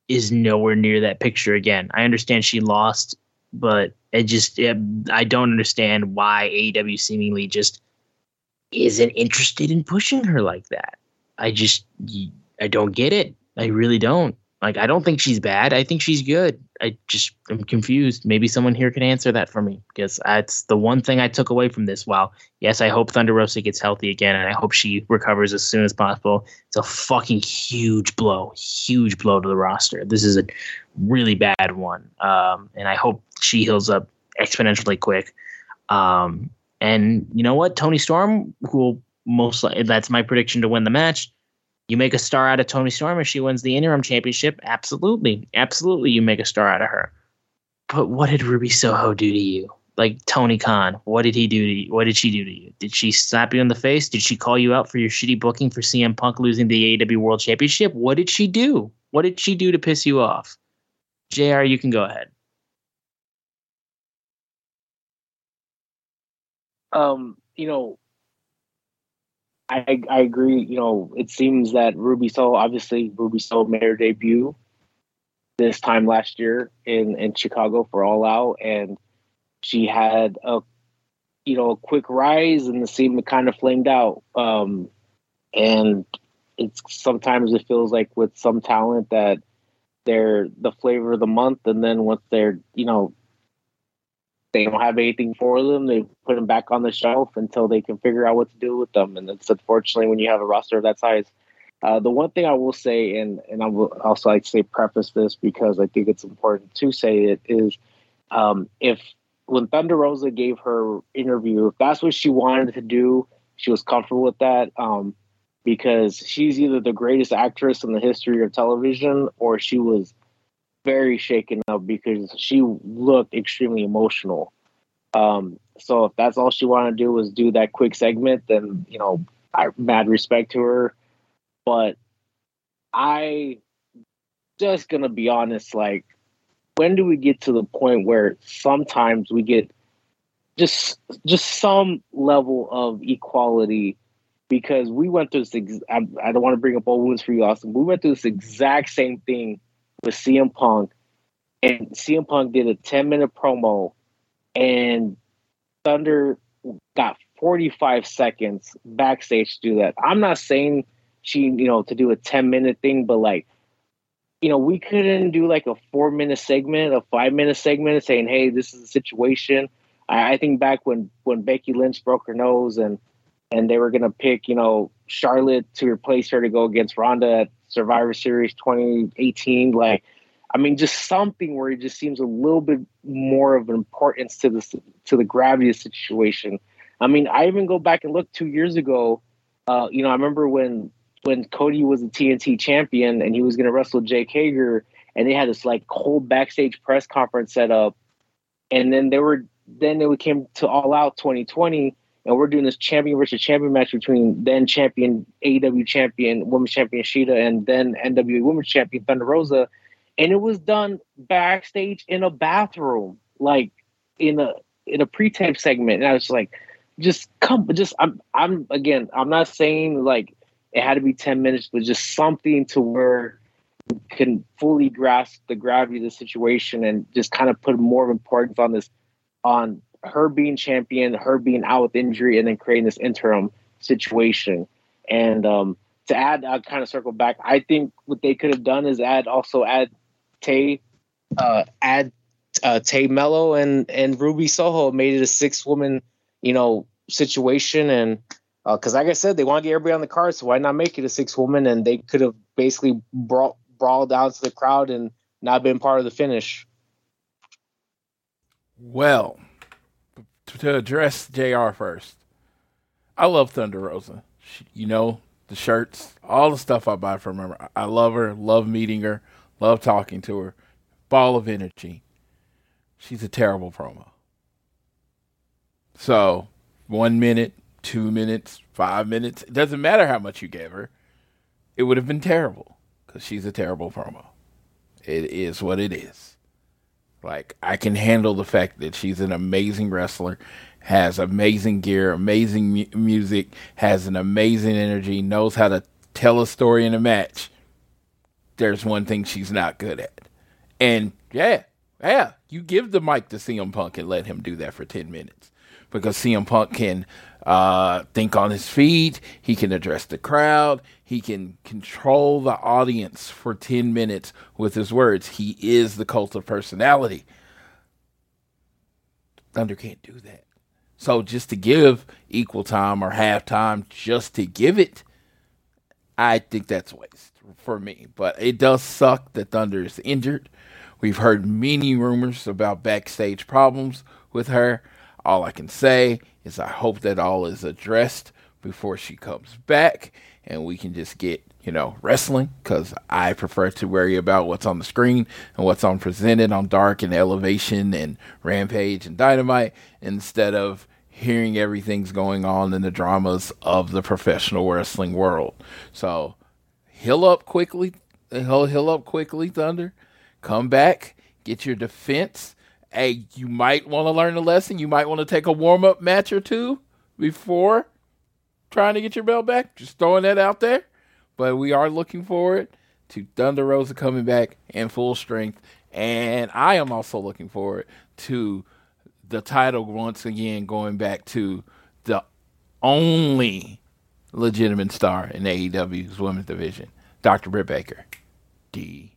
is nowhere near that picture again. I understand she lost, but it just it, I don't understand why AEW seemingly just isn't interested in pushing her like that. I just I don't get it. I really don't. Like I don't think she's bad. I think she's good. I just am confused. Maybe someone here can answer that for me because that's the one thing I took away from this. While yes, I hope Thunder Rosa gets healthy again, and I hope she recovers as soon as possible. It's a fucking huge blow, huge blow to the roster. This is a really bad one, um, and I hope she heals up exponentially quick. Um, and you know what, Toni Storm, who will most likely that's my prediction to win the match you make a star out of Toni Storm if she wins the interim championship. Absolutely. Absolutely, you make a star out of her. But what did Ruby Soho do to you? Like Tony Khan, what did he do to you? What did she do to you? Did she slap you in the face? Did she call you out for your shitty booking for CM Punk losing the AEW World Championship? What did she do? What did she do to piss you off? JR, you can go ahead. Um, you know, I I agree. You know, it seems that Ruby Soho, obviously Ruby Soho made her debut this time last year in in Chicago for All Out, and she had a you know a quick rise, and the scene kind of flamed out. Um, and it's sometimes it feels like with some talent that they're the flavor of the month, and then once they're you know they don't have anything for them. They put them back on the shelf until they can figure out what to do with them. And it's unfortunately when you have a roster of that size. Uh, the one thing I will say, and and I will also like to say preface this because I think it's important to say it is, um, if when Thunder Rosa gave her interview, if that's what she wanted to do, she was comfortable with that. Um, because she's either the greatest actress in the history of television or she was very shaken up because she looked extremely emotional. Um, so if that's all she wanted to do was do that quick segment, then you know, I mad respect to her. But I just gonna be honest, like when do we get to the point where sometimes we get just just some level of equality because we went through this ex- I, I, don't want to bring up old wounds for you austin we went through this exact same thing with CM Punk, and CM Punk did a 10 minute promo, and Thunder got 45 seconds backstage to do that. I'm not saying she, you know, to do a 10 minute thing, but like, you know, we couldn't do like a four minute segment, a five minute segment saying, hey, this is the situation. I, I think back when when Becky Lynch broke her nose and and they were gonna pick, you know, Charlotte to replace her to go against Ronda at Survivor Series 2018. Like, I mean, just something where it just seems a little bit more of an importance to the to the gravity of the situation. I mean, I even go back and look two years ago. Uh, you know, I remember when when Cody was the TNT champion and he was going to wrestle Jake Hager, and they had this like whole backstage press conference set up, and then they were then it came to All Out 2020 and we're doing this champion versus champion match between then champion AEW champion women's champion Shida and then NWA women's champion Thunder Rosa, and it was done backstage in a bathroom, like in a in a pre-tape segment, and I was like, just come, just I'm I'm again, I'm not saying like it had to be ten minutes, but just something to where you can fully grasp the gravity of the situation and just kind of put more importance on this on her being champion, her being out with injury, and then creating this interim situation. And um, to add, I'll kind of circle back. I think what they could have done is add also add Tay, uh, add uh, Tay Melo and and Ruby Soho made it a six woman, you know, situation. And because, uh, like I said, they want to get everybody on the card, so why not make it a six woman? And they could have basically brought brawled out to the crowd and not been part of the finish. Well, to address JR first. I love Thunder Rosa. She, you know, the shirts, all the stuff I buy from her. I love her, love meeting her, love talking to her. ball of energy. She's a terrible promo. So, one minute, two minutes, five minutes, it doesn't matter how much you gave her. It would have been terrible because she's a terrible promo. It is what it is. Like, I can handle the fact that she's an amazing wrestler, has amazing gear, amazing mu- music, has an amazing energy, knows how to tell a story in a match. There's one thing she's not good at. And yeah, yeah, you give the mic to CM Punk and let him do that for 10 minutes because CM Punk can uh, think on his feet, he can address the crowd, he can control the audience for 10 minutes with his words. He is the cult of personality. Thunder can't do that. So just to give equal time or half time, just to give it, I think that's waste for me. But it does suck that Thunder is injured. We've heard many rumors about backstage problems with her. All I can say is I hope that all is addressed before she comes back and we can just get, you know, wrestling because I prefer to worry about what's on the screen and what's on presented on Dark and Elevation and Rampage and Dynamite instead of hearing everything's going on in the dramas of the professional wrestling world. So heal up quickly, heal, heal up quickly, Thunder. Come back, get your defense. Hey, you might want to learn a lesson. You might want to take a warm up match or two before trying to get your belt back. Just throwing that out there. But we are looking forward to Thunder Rosa coming back in full strength. And I am also looking forward to the title once again going back to the only legitimate star in AEW's women's division, Dr. Britt Baker, DMD.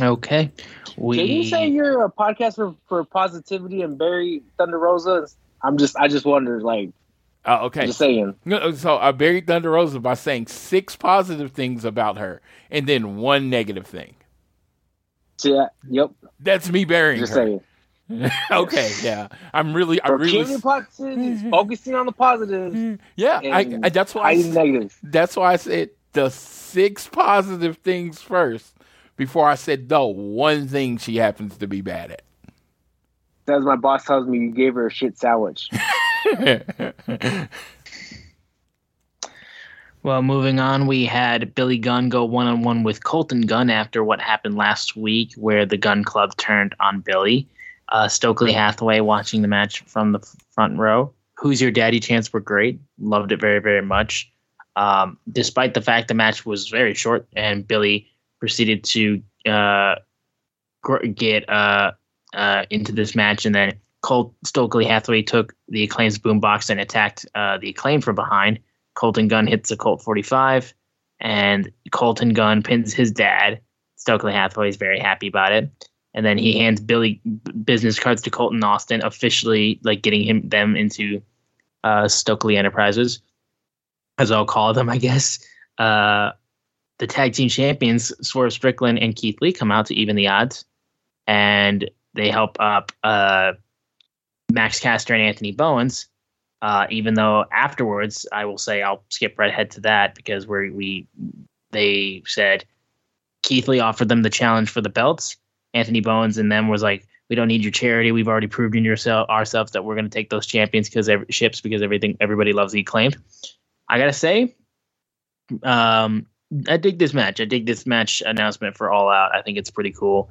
Okay. We Did you say you're a podcast for, for positivity and bury Thunder Rosa? I'm just I just wondered like Uh, okay. just saying. No, So I buried Thunder Rosa by saying six positive things about her and then one negative thing. Yeah, yep. That's me burying Just her. saying. <laughs> okay, yeah. I'm really, I For really, Kenny <laughs> focusing on the positives yeah. I, I, that's why I, hiding s- negatives. that's why I said the six positive things first before I said the one thing she happens to be bad at. That's my boss tells me, you gave her a shit sandwich. <laughs> Well, moving on, we had Billy Gunn go one on one with Colten Gunn after what happened last week, where the Gun Club turned on Billy. Uh, Stokely Hathaway watching the match from the front row. Who's Your Daddy chants were great. Loved it very, very much. Um, despite the fact the match was very short and Billy proceeded to uh, get uh, uh, into this match, and then Colt Stokely Hathaway took the Acclaim's boombox and attacked uh, the Acclaim from behind. Colten Gunn hits a Colt 45, and Colten Gunn pins his dad. Stokely Hathaway is very happy about it, and then he hands Billy business cards to Colten Austin, officially like getting him them into uh, Stokely Enterprises, as I'll call them, I guess. Uh, the tag team champions Swerve Strickland and Keith Lee come out to even the odds, and they help up uh, Max Caster and Anthony Bowens. Uh, even though afterwards, I will say I'll skip right ahead to that because where we they said Keith Lee offered them the challenge for the belts. Anthony Bowens and them was like, "We don't need your charity. We've already proved in yourself ourselves that we're going to take those champions because ships because everything everybody loves the acclaimed." I gotta say, um, I dig this match. I dig this match announcement for All Out. I think it's pretty cool.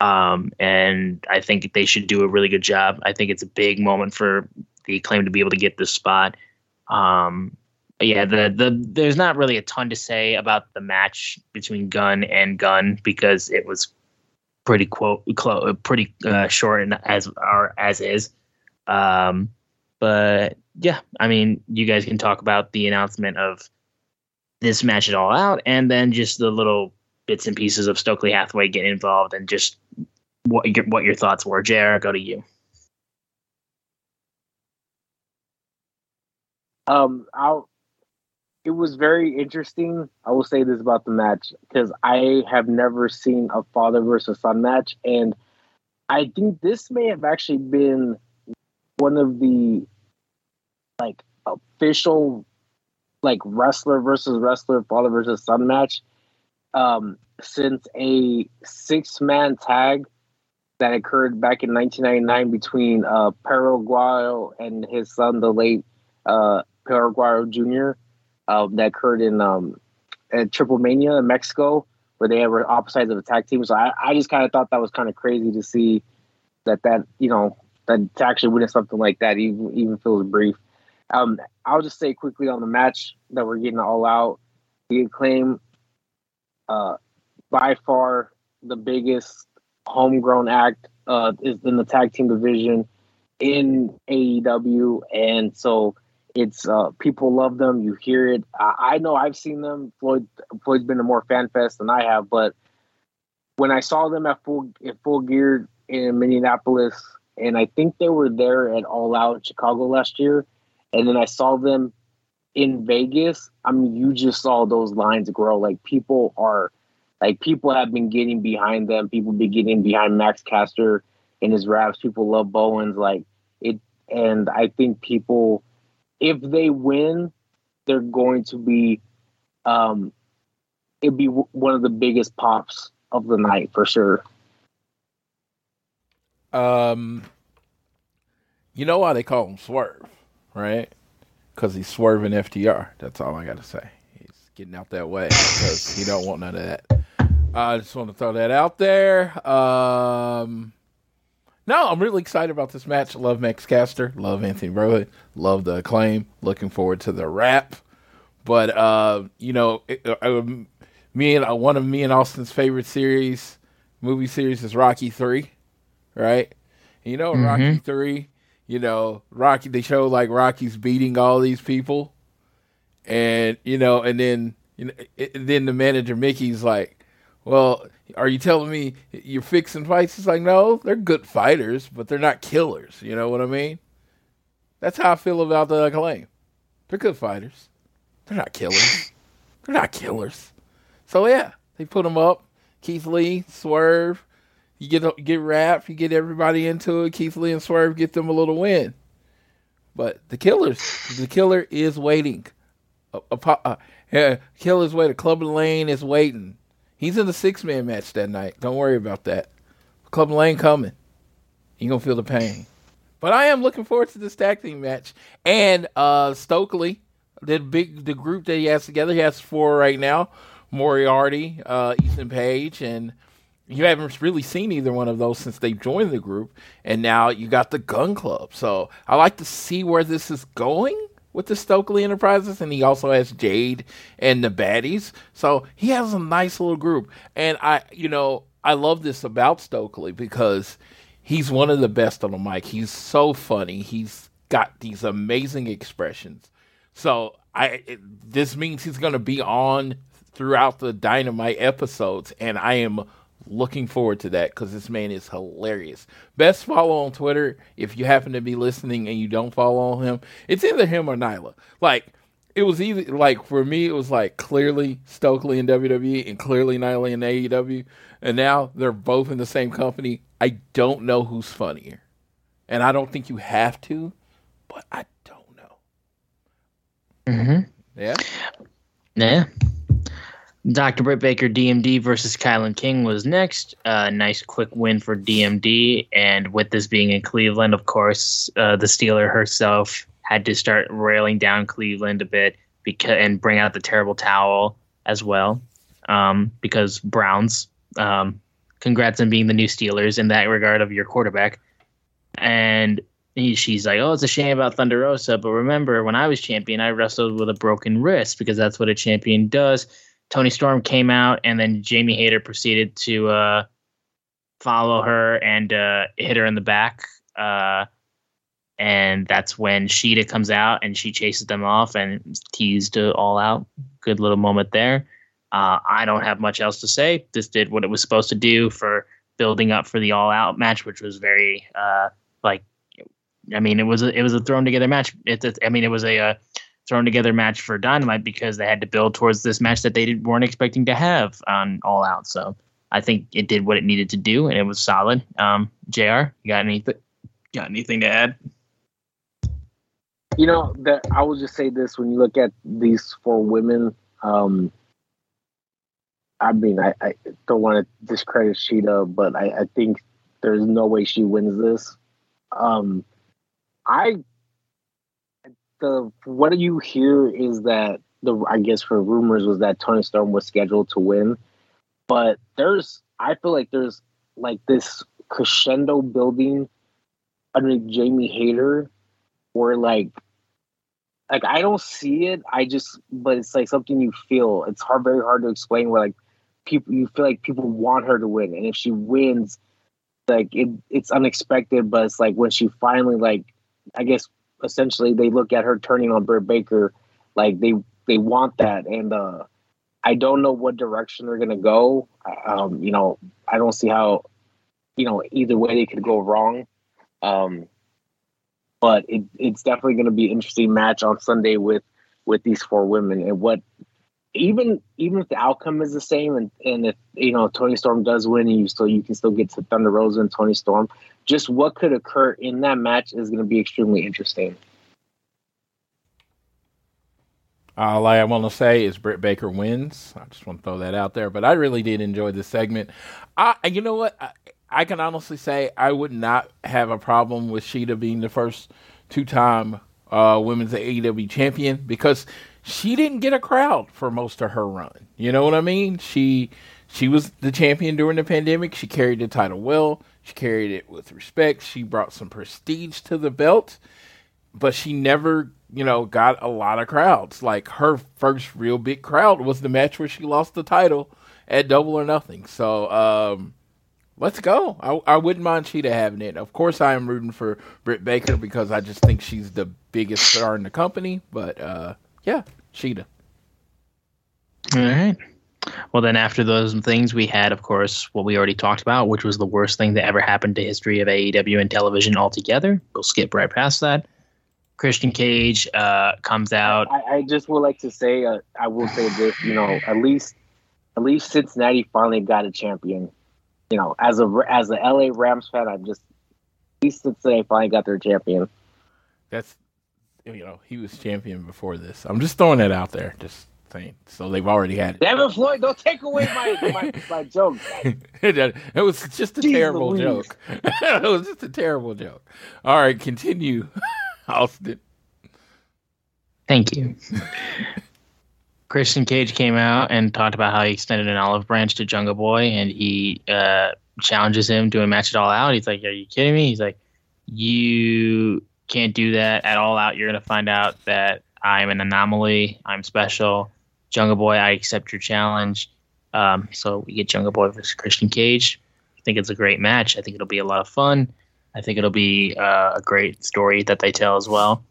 Um, and I think they should do a really good job. I think it's a big moment for the claim to be able to get this spot. Um, yeah, the the there's not really a ton to say about the match between Gun and Gun because it was pretty quote clo- pretty uh, short and as or as is. Um, but yeah, I mean, you guys can talk about the announcement of this match it all out, and then just the little bits and pieces of Stokely Hathaway getting involved, and just what your, what your thoughts were. JR, go to you. Um, I it was very interesting. I will say this about the match because I have never seen a father versus son match, and I think this may have actually been one of the like official like wrestler versus wrestler, father versus son match um, since a six man tag that occurred back in 1999 between uh, Perro Aguayo and his son, the late uh, Perro Aguayo Jr., um, that occurred in um, at Triple Mania in Mexico, where they were opposite of a tag team. So I, I just kind of thought that was kind of crazy to see that that you know that to actually win something like that, even even if it was brief. Um, I'll just say quickly on the match that we're getting all out. The acclaim, uh, by far the biggest homegrown act uh, is in the tag team division in AEW, and so it's uh, people love them. You hear it. I, I know I've seen them. Floyd Floyd's been a more fan fest than I have, but when I saw them at full at full gear in Minneapolis, and I think they were there at All Out Chicago last year, and then I saw them in Vegas. I mean, you just saw those lines grow. Like people are like people have been getting behind them. People be getting behind Max Caster in his raps. People love Bowens. Like it, and I think people, if they win, they're going to be, um, it'd be w- one of the biggest pops of the night for sure. Um, you know why they call him Swerve, right? Because he's swerving FTR. That's all I got to say. He's getting out that way because he don't want none of that. I just want to throw that out there. Um, no, I'm really excited about this match. Love Max Caster. Love Anthony Broad. Love the acclaim. Looking forward to the rap. But uh, you know, it, uh, me and uh, one of me and Austin's favorite series, movie series, is Rocky Three, right? And you know, mm-hmm. Rocky Three. You know, Rocky. They show like Rocky's beating all these people, and you know, and then you know, it, then the manager Mickey's like, well, are you telling me you're fixing fights? It's like, no, they're good fighters, but they're not killers. You know what I mean? That's how I feel about the acclaim. They're good fighters. They're not killers. <laughs> they're not killers. So yeah, they put them up. Keith Lee, Swerve. You get get rap. You get everybody into it. Keith Lee and Swerve get them a little win. But the killers, the killer is waiting. A, a, a, a killer's waiting. Club Lane is waiting. He's in the six man match that night. Don't worry about that. Club Lane coming. You're gonna feel the pain. But I am looking forward to this tag team match. And uh Stokely, the big the group that he has together, he has four right now. Moriarty, uh, Ethan Page, and you haven't really seen either one of those since they joined the group. And now you got the Gun Club. So I like to see where this is going with the Stokely Enterprises, and he also has Jade and the baddies. So he has a nice little group. And I, you know, I love this about Stokely because he's one of the best on the mic. He's so funny. He's got these amazing expressions. So I, it, this means he's going to be on throughout the Dynamite episodes, and I am looking forward to that because this man is hilarious. Best follow on Twitter if you happen to be listening and you don't follow him. It's either him or Nyla. Like it was either like for me, it was like clearly Stokely in WWE and clearly Nyla in AEW, and now they're both in the same company. I don't know who's funnier, and I don't think you have to, but I don't know. Mm-hmm. Yeah. Yeah. Dr. Britt Baker DMD versus Kylan King was next. Uh, nice quick win for DMD. And with this being in Cleveland, of course, uh, the Steeler herself had to start railing down Cleveland a bit and bring out the terrible towel as well. Um, because Browns, um, congrats on being the new Steelers in that regard of your quarterback. And he, she's like, "Oh, it's a shame about Thunder Rosa, but remember when I was champion, I wrestled with a broken wrist because that's what a champion does." Toni Storm came out, and then Jamie Hayter proceeded to uh, follow her and uh, hit her in the back. Uh, and that's when Shida comes out and she chases them off and teased all out. Good little moment there. Uh, I don't have much else to say. This did what it was supposed to do for building up for the all out match, which was very uh, like, I mean, it was a, it was a thrown together match. It's a, I mean, it was a, a uh, thrown together match for Dynamite because they had to build towards this match that they weren't expecting to have on All Out. So I think it did what it needed to do, and it was solid. Um, Jr., you got anything? Got anything to add? You know that I will just say this: when you look at these four women, um, I mean, I, I don't want to discredit Shida, but I, I think there's no way she wins this. Um, I the what do you hear is that the I guess for rumors was that Toni Storm was scheduled to win, but there's I feel like there's like this crescendo building under Jamie Hayter where like like I don't see it. I just but it's like something you feel. It's hard very hard to explain where like people you feel like people want her to win. And if she wins, like it it's unexpected, but it's like when she finally like I guess essentially they look at her turning on Britt Baker, like they they want that, and uh, I don't know what direction they're gonna go. Um, you know, I don't see how, you know, either way they could go wrong. Um, but it, it's definitely going to be an interesting match on Sunday with with these four women and what even even if the outcome is the same and, and if you know Toni Storm does win and you still you can still get to Thunder Rosa and Toni Storm, just what could occur in that match is going to be extremely interesting. All I want to say is Britt Baker wins. I just want to throw that out there. But I really did enjoy this segment. I, you know what? I, I can honestly say I would not have a problem with Shida being the first two-time uh, women's AEW champion because she didn't get a crowd for most of her run. You know what I mean? She she was the champion during the pandemic. She carried the title well. She carried it with respect. She brought some prestige to the belt, but she never, you know, got a lot of crowds. Like her first real big crowd was the match where she lost the title at Double or Nothing. So, um, let's go. I, I wouldn't mind Shida having it. Of course, I am rooting for Britt Baker because I just think she's the biggest star in the company. But uh, yeah, Shida. All right. Well, then after those things, we had, of course, what we already talked about, which was the worst thing that ever happened to history of AEW and television altogether. We'll skip right past that. Christian Cage uh, comes out. I, I, just would like to say, uh, I will say this, you know, at least, at least Cincinnati finally got a champion. You know, as a as a LA Rams fan, I'm just at least Cincinnati finally got their champion. That's you know, he was champion before this. I'm just throwing that out there. Just saying. So they've already had it. Devin Floyd, don't take away my my, my <laughs> joke. it <laughs> was just a Jeez terrible Louise. joke. <laughs> it was just a terrible joke. All right, continue, Austin. Thank you. Christian Cage came out and talked about how he extended an olive branch to Jungle Boy, and he uh, challenges him to a match it all out. He's like, "Are you kidding me?" He's like, "You can't do that at all out. You're going to find out that I'm an anomaly. I'm special. Jungle Boy, I accept your challenge. Um, so we get Jungle Boy versus Christian Cage. I think it's a great match. I think it'll be a lot of fun. I think it'll be uh, a great story that they tell as well.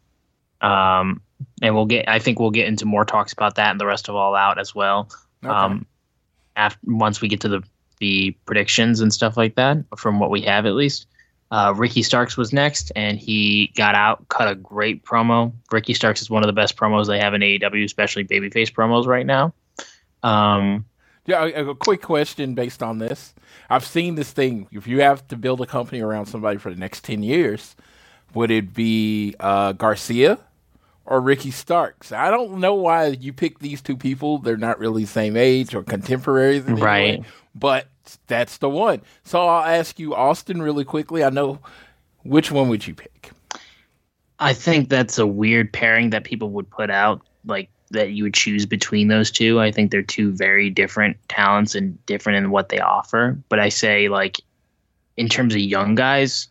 Um, and we'll get. I think we'll get into more talks about that and the rest of All Out as well. Okay. Um, after once we get to the the predictions and stuff like that, from what we have at least. Uh, Ricky Starks was next, and he got out, cut a great promo. Ricky Starks is one of the best promos they have in AEW, especially babyface promos right now. Um, yeah, a, a, quick question based on this. I've seen this thing. If you have to build a company around somebody for the next 10 years, would it be uh, Garcia or Ricky Starks? I don't know why you pick these two people. They're not really the same age or contemporaries. Right. Way, but that's the one. So I'll ask you, Austin, really quickly. I know which one would you pick? I think that's a weird pairing that people would put out, like that you would choose between those two. I think they're two very different talents and different in what they offer. But I say, like, in terms of young guys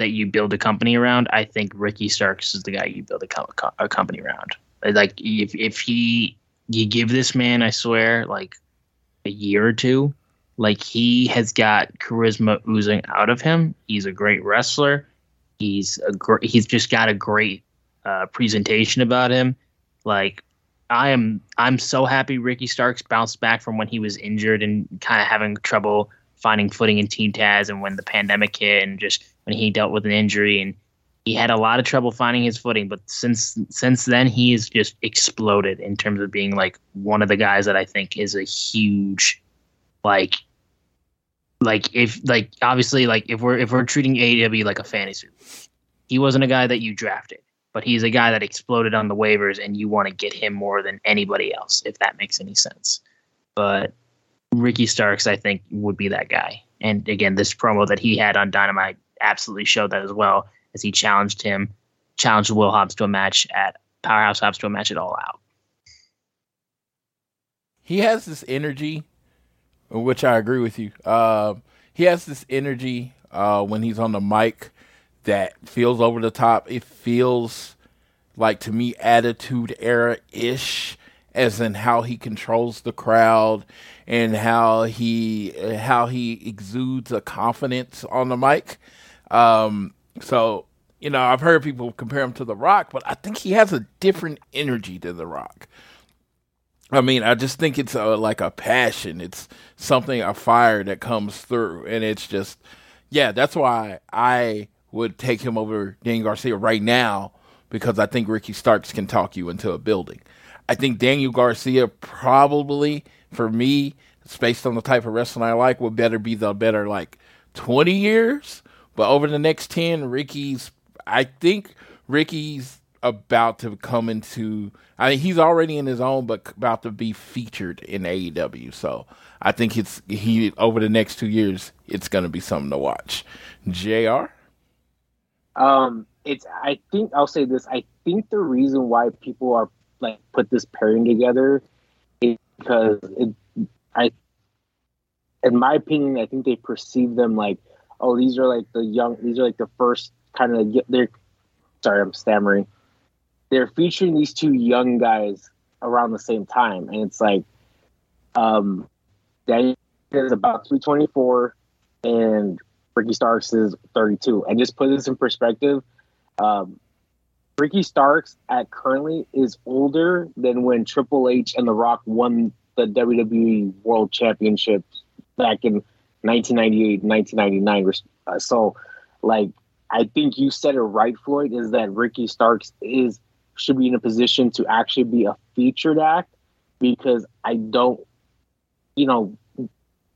that you build a company around, I think Ricky Starks is the guy you build a, co- a company around. Like, if if he you give this man, I swear, like a year or two, like he has got charisma oozing out of him. He's a great wrestler. He's a. He's just got a great uh, presentation about him. Like I am, I'm so happy Ricky Starks bounced back from when he was injured and kind of having trouble finding footing in Team Taz, and when the pandemic hit, and just when he dealt with an injury, and he had a lot of trouble finding his footing. But since since then, he has just exploded in terms of being like one of the guys that I think is a huge, like like if like obviously like if we're if we're treating AEW like a fantasy, he wasn't a guy that you drafted, but he's a guy that exploded on the waivers, and you want to get him more than anybody else, if that makes any sense. But Ricky Starks, I think, would be that guy. And again, this promo that he had on Dynamite absolutely showed that as well, as he challenged him, challenged Will Hobbs to a match at Powerhouse Hobbs to a match at All Out. He has this energy, which I agree with you. Uh, he has this energy uh, when he's on the mic that feels over the top. It feels like to me attitude era ish as in how he controls the crowd and how he how he exudes a confidence on the mic. Um, so you know, I've heard people compare him to The Rock, but I think he has a different energy than The Rock. I mean, I just think it's a, like a passion. It's something, a fire that comes through, and it's just, yeah, that's why I would take him over Daniel Garcia right now because I think Ricky Starks can talk you into a building. I think Daniel Garcia probably, for me, it's based on the type of wrestling I like, would better be the better like 20 years. But over the next 10, Ricky's, I think Ricky's about to come into, I mean, he's already in his own, but about to be featured in AEW. So I think it's, he, over the next two years, it's going to be something to watch. JR? Um, it's I think I'll say this. I think the reason why people are like put this pairing together is because it I in my opinion, I think they perceive them like, oh, these are like the young these are like the first kind of they're sorry, I'm stammering. They're featuring these two young guys around the same time. And it's like um Daniel is about 224 and Ricky Starks is 32. And just put this in perspective, um, Ricky Starks at currently is older than when Triple H and The Rock won the WWE World Championship back in 1998, 1999. Uh, so, like, I think you said it right, Floyd, is that Ricky Starks is should be in a position to actually be a featured act because I don't, you know,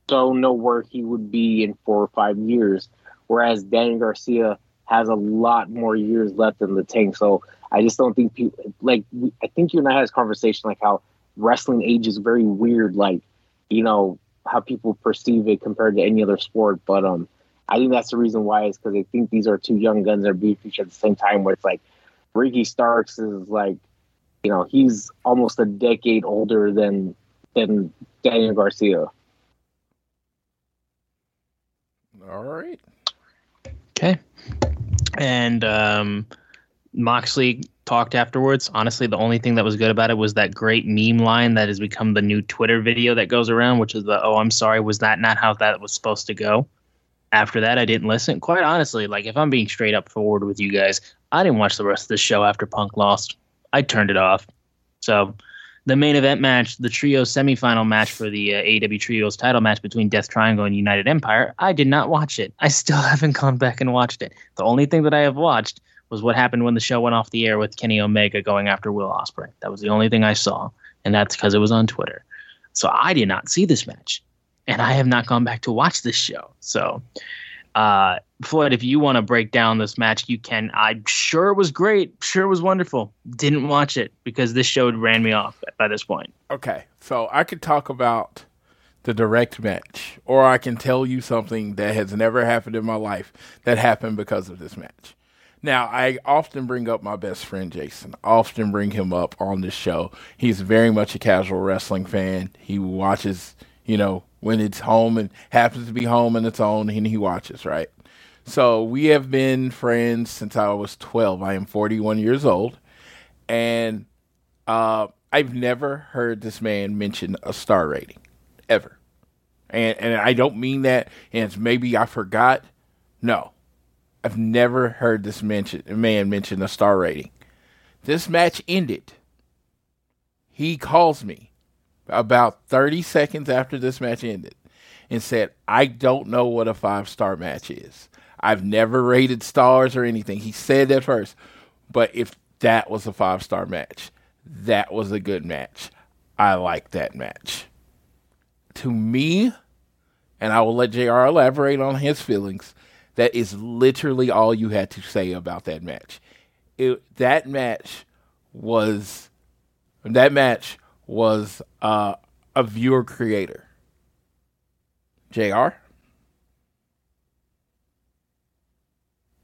don't know where he would be in four or five years. Whereas Danny Garcia has a lot more years left in the tank. So I just don't think people like. I think you and I had this conversation like how wrestling age is very weird. Like you know how people perceive it compared to any other sport. But um, I think that's the reason why is because they think these are two young guns that are being featured at the same time. Where it's like Ricky Starks is like, you know, he's almost a decade older than than Daniel Garcia. All right. Okay. And um, Moxley talked afterwards. Honestly, the only thing that was good about it was that great meme line that has become the new Twitter video that goes around, which is the "Oh, I'm sorry, was that not how that was supposed to go?" After that, I didn't listen. Quite honestly, like if I'm being straight up forward with you guys, I didn't watch the rest of the show after Punk lost. I turned it off. So the main event match, the trio semifinal match for the uh, AEW Trios title match between Death Triangle and United Empire, I did not watch it. I still <laughs> haven't gone back and watched it. The only thing that I have watched was what happened when the show went off the air with Kenny Omega going after Will Ospreay. That was the only thing I saw, and that's because it was on Twitter. So I did not see this match, and I have not gone back to watch this show. So uh, Floyd, if you want to break down this match, you can. I'm sure it was great. Sure it was wonderful. Didn't watch it because this show ran me off by this point. Okay, so I could talk about the direct match, or I can tell you something that has never happened in my life that happened because of this match. Now, I often bring up my best friend Jason. Often bring him up on this show. He's very much a casual wrestling fan. He watches, you know, when it's home and happens to be home and it's on and he watches, right? So we have been friends since I was 12. I am 41 years old. And uh, I've never heard this man mention a star rating ever. And, and I don't mean that, and maybe I forgot. No, I've never heard this mention, man mention a star rating. This match ended. He calls me about 30 seconds after this match ended and said, I don't know what a five star match is. I've never rated stars or anything. He said that first. But if that was a five star match, that was a good match. I like that match. To me, and I will let JR elaborate on his feelings, that is literally all you had to say about that match. It, that match was that match was uh, a viewer creator. Jr.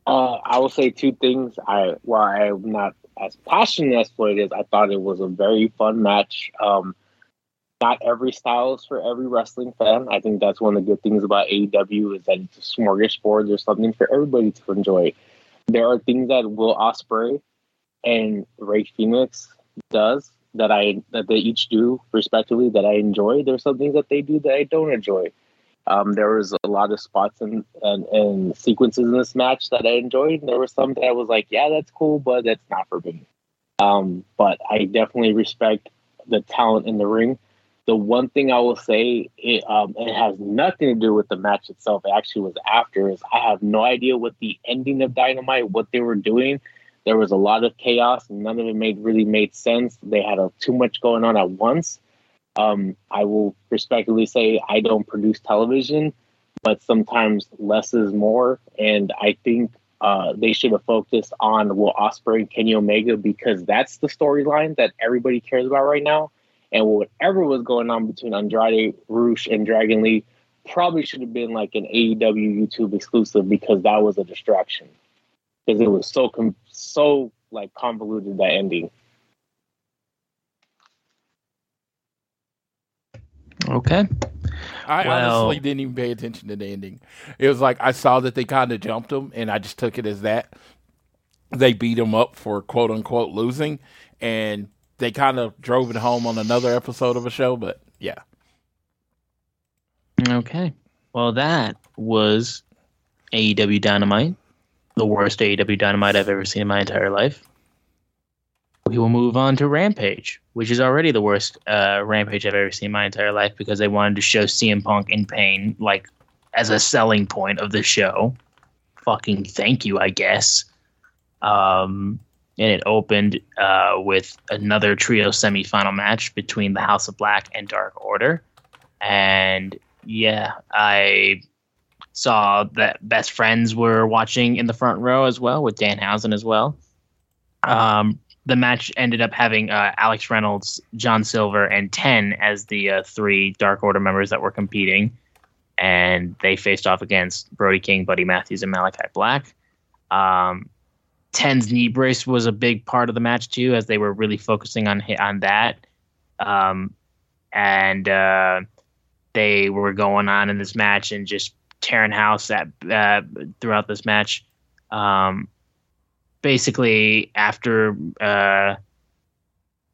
Uh, I will say two things. I while I'm not as passionate as Floyd is, I thought it was a very fun match. Um, not every style is for every wrestling fan. I think that's one of the good things about AEW is that it's a smorgasbord. There's something for everybody to enjoy. There are things that Will Ospreay and Rey Fenix does that I that they each do respectively that I enjoy. There's some things that they do that I don't enjoy. Um, there was a lot of spots and, and, and sequences in this match that I enjoyed. And there were some that I was like, yeah, that's cool, but that's not for me. Um, but I definitely respect the talent in the ring. The one thing I will say, it, um, it has nothing to do with the match itself. It actually was after. Is I have no idea what the ending of Dynamite, what they were doing. There was a lot of chaos, none of it made really made sense. They had a, too much going on at once. Um, I will respectfully say I don't produce television, but sometimes less is more. And I think uh, they should have focused on Will Ospreay and Kenny Omega because that's the storyline that everybody cares about right now. And whatever was going on between Andrade, Rush, and Dragon Lee probably should have been like an AEW YouTube exclusive because that was a distraction because it was so com- so like convoluted that ending. Okay. I Well- honestly didn't even pay attention to the ending. It was like I saw that they kind of jumped him, and I just took it as that they beat him up for quote unquote losing, and they kind of drove it home on another episode of a show. But yeah, Okay. Well, that was AEW Dynamite, the worst AEW Dynamite I've ever seen in my entire life. We will move on to Rampage, which is already the worst uh, Rampage I've ever seen in my entire life because they wanted to show CM Punk in pain, like as a selling point of the show. Fucking thank you, I guess. Um, and it opened uh, with another trio semifinal match between the House of Black and Dark Order. And yeah, I saw that best friends were watching in the front row as well with Danhausen as well. Um, the match ended up having uh, Alex Reynolds, John Silver, and Ten as the uh, three Dark Order members that were competing, and they faced off against Brody King, Buddy Matthews, and Malachi Black. Um, Ten's knee brace was a big part of the match too, as they were really focusing on on that. Um, and uh, they were going on in this match and just tearing house at uh, throughout this match. Um, basically, after uh,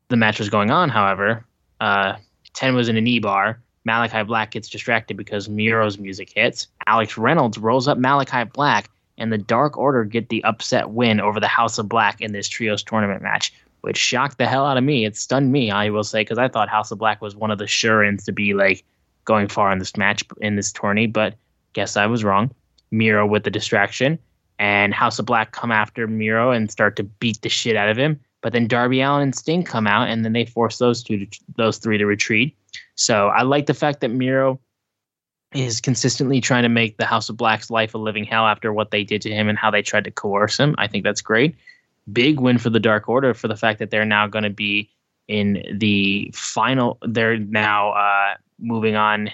the match was going on, however, uh, Ten was in a knee bar. Malachi Black gets distracted because Miro's music hits. Alex Reynolds rolls up Malachi Black, and the Dark Order get the upset win over the House of Black in this trios tournament match, which shocked the hell out of me. It stunned me, I will say, because I thought House of Black was one of the sure-ins to be like going far in this match in this tourney, but guess I was wrong. Miro with the distraction, and House of Black come after Miro and start to beat the shit out of him. But then Darby Allin and Sting come out, and then they force those two, to, those three to retreat. So I like the fact that Miro is consistently trying to make the House of Black's life a living hell after what they did to him and how they tried to coerce him. I think that's great. Big win for the Dark Order for the fact that they're now going to be in the final. They're now uh, moving on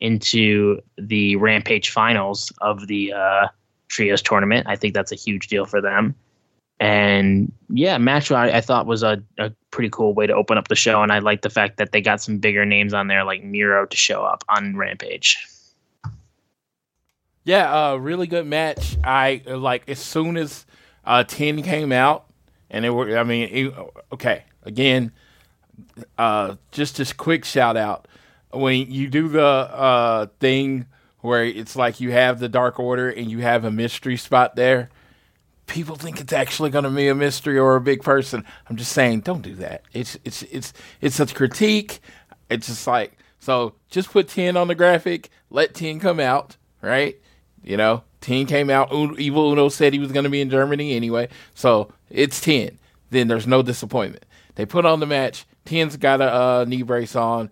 into the Rampage finals of the uh, Trios tournament. I think that's a huge deal for them. And yeah, match I, I thought was a, a pretty cool way to open up the show, and I like the fact that they got some bigger names on there like Miro to show up on Rampage. Yeah, uh, really good match. I like as soon as uh, ten came out, and it were. I mean, it, okay, again, uh, just a quick shout out when you do the uh, thing where it's like you have the Dark Order and you have a mystery spot there. People think it's actually going to be a mystery or a big person. I'm just saying, don't do that. It's it's it's it's a critique. It's just like so. Just put ten on the graphic. Let ten come out, right? You know, ten came out. Evil Uno said he was going to be in Germany anyway, so it's ten. Then there's no disappointment. They put on the match. Ten's got a uh, knee brace on.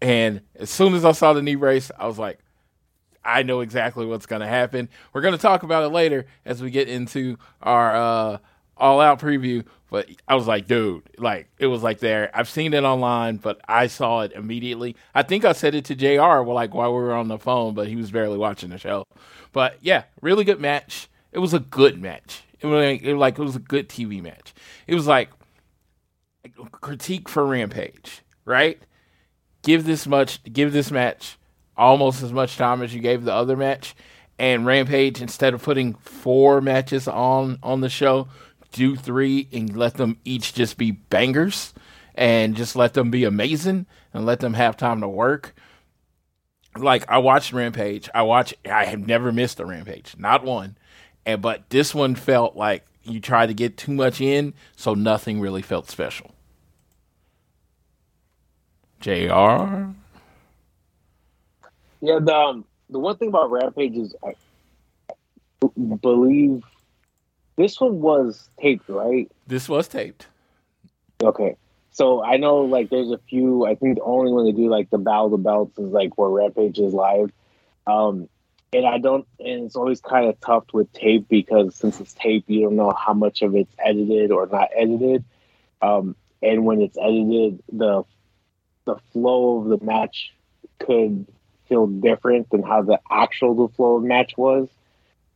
And as soon as I saw the knee brace, I was like, I know exactly what's going to happen. We're going to talk about it later as we get into our uh, all out preview, but I was like, dude, like it was like there. I've seen it online, but I saw it immediately. I think I said it to Jr. Well, like while we were on the phone, but he was barely watching the show. But yeah, really good match. It was a good match. It was like it was, like, it was a good TV match. It was like critique for Rampage, right? Give this much, give this match almost as much time as you gave the other match, and Rampage instead of putting four matches on on the show do three and let them each just be bangers and just let them be amazing and let them have time to work. Like I watched Rampage. I watch I have never missed a Rampage. Not one. And but this one felt like you tried to get too much in, so nothing really felt special. JR Yeah, the um, the one thing about Rampage is I believe this one was taped, right? This was taped. Okay. So I know like there's a few I think the only one they do like the Battle of the Belts is like where Rampage is live. Um and I don't and it's always kind of tough with tape because since it's tape you don't know how much of it's edited or not edited. Um and when it's edited the the flow of the match could feel different than how the actual the flow of the match was.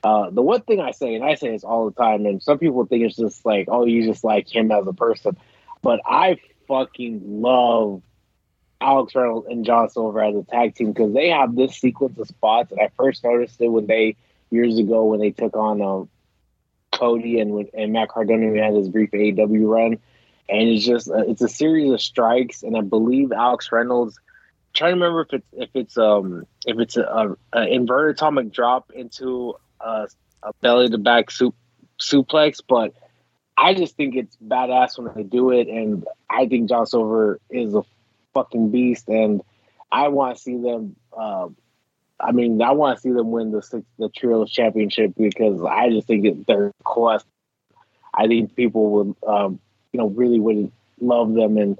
Uh, the one thing I say, and I say this all the time, and some people think it's just like, oh, you just like him as a person, but I fucking love Alex Reynolds and John Silver as a tag team because they have this sequence of spots, and I first noticed it when they years ago when they took on um, Cody and and Matt Cardona had his brief AEW run, and it's just uh, it's a series of strikes, and I believe Alex Reynolds. Trying to remember if it's if it's um if it's a, a, a inverted atomic drop into a, a belly to back suplex, but I just think it's badass when they do it, and I think John Silver is a fucking beast, and I want to see them. Uh, I mean, I want to see them win the the trios championship because I just think it, they're quest. I think people would, um, you know, really would love them and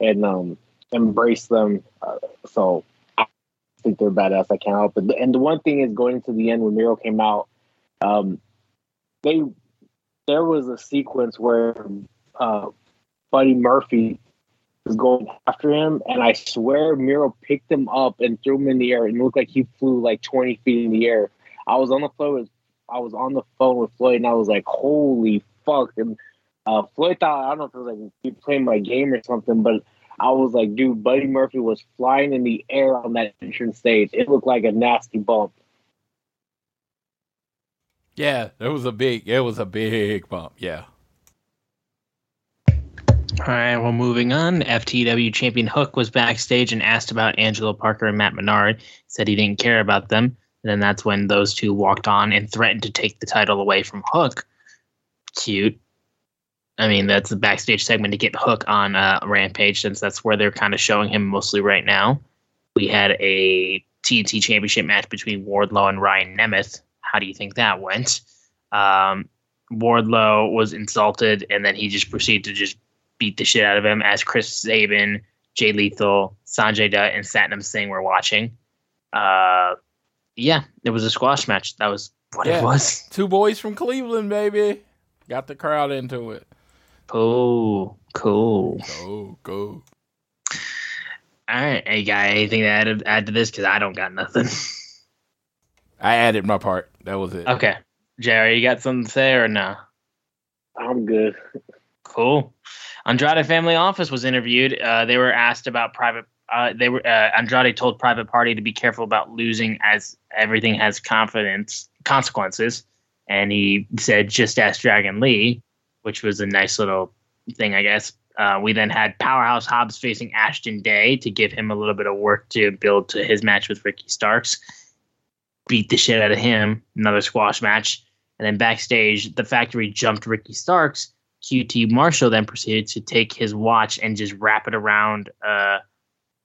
and um, embrace them. Uh, so think they're badass. I can't help it. And the one thing is going to the end when Miro came out, um, they there was a sequence where uh, Buddy Murphy was going after him, and I swear Miro picked him up and threw him in the air, and looked like he flew like twenty feet in the air. I was on the phone with I was on the phone with Floyd, and I was like, "Holy fuck!" And uh, Floyd thought I don't know if it was like he playing my game or something, but I was like, dude, Buddy Murphy was flying in the air on that entrance stage. It looked like a nasty bump. Yeah, it was a big, it was a big bump. Yeah. All right, well, moving on. FTW champion Hook was backstage and asked about Angelo Parker and Matt Menard. Said he didn't care about them. And then that's when those two walked on and threatened to take the title away from Hook. Cute. I mean, that's the backstage segment to get Hook on uh, Rampage, since that's where they're kind of showing him mostly right now. We had a TNT Championship match between Wardlow and Ryan Nemeth. How do you think that went? Um, Wardlow was insulted, and then he just proceeded to just beat the shit out of him as Chris Sabin, Jay Lethal, Sonjay Dutt, and Satnam Singh were watching. Uh, yeah, it was a squash match. That was what Yeah. it was. Two boys from Cleveland, baby. Got the crowd into it. Oh, cool. Go, go. All right, hey, got anything to add, add to this? Because I don't got nothing. I added my part. That was it. okay, Jerry, you got something to say or no? I'm good. Cool. Andrade Family Office was interviewed. Uh, they were asked about private. Uh, they were uh, Andrade told Private Party to be careful about losing, as everything has confidence consequences. And he said, "Just ask Dragon Lee," which was a nice little thing, I guess. Uh, we then had Powerhouse Hobbs facing Ashton Day to give him a little bit of work to build to his match with Ricky Starks. Beat the shit out of him. Another squash match. And then backstage, the factory jumped Ricky Starks. QT Marshall then proceeded to take his watch and just wrap it around uh,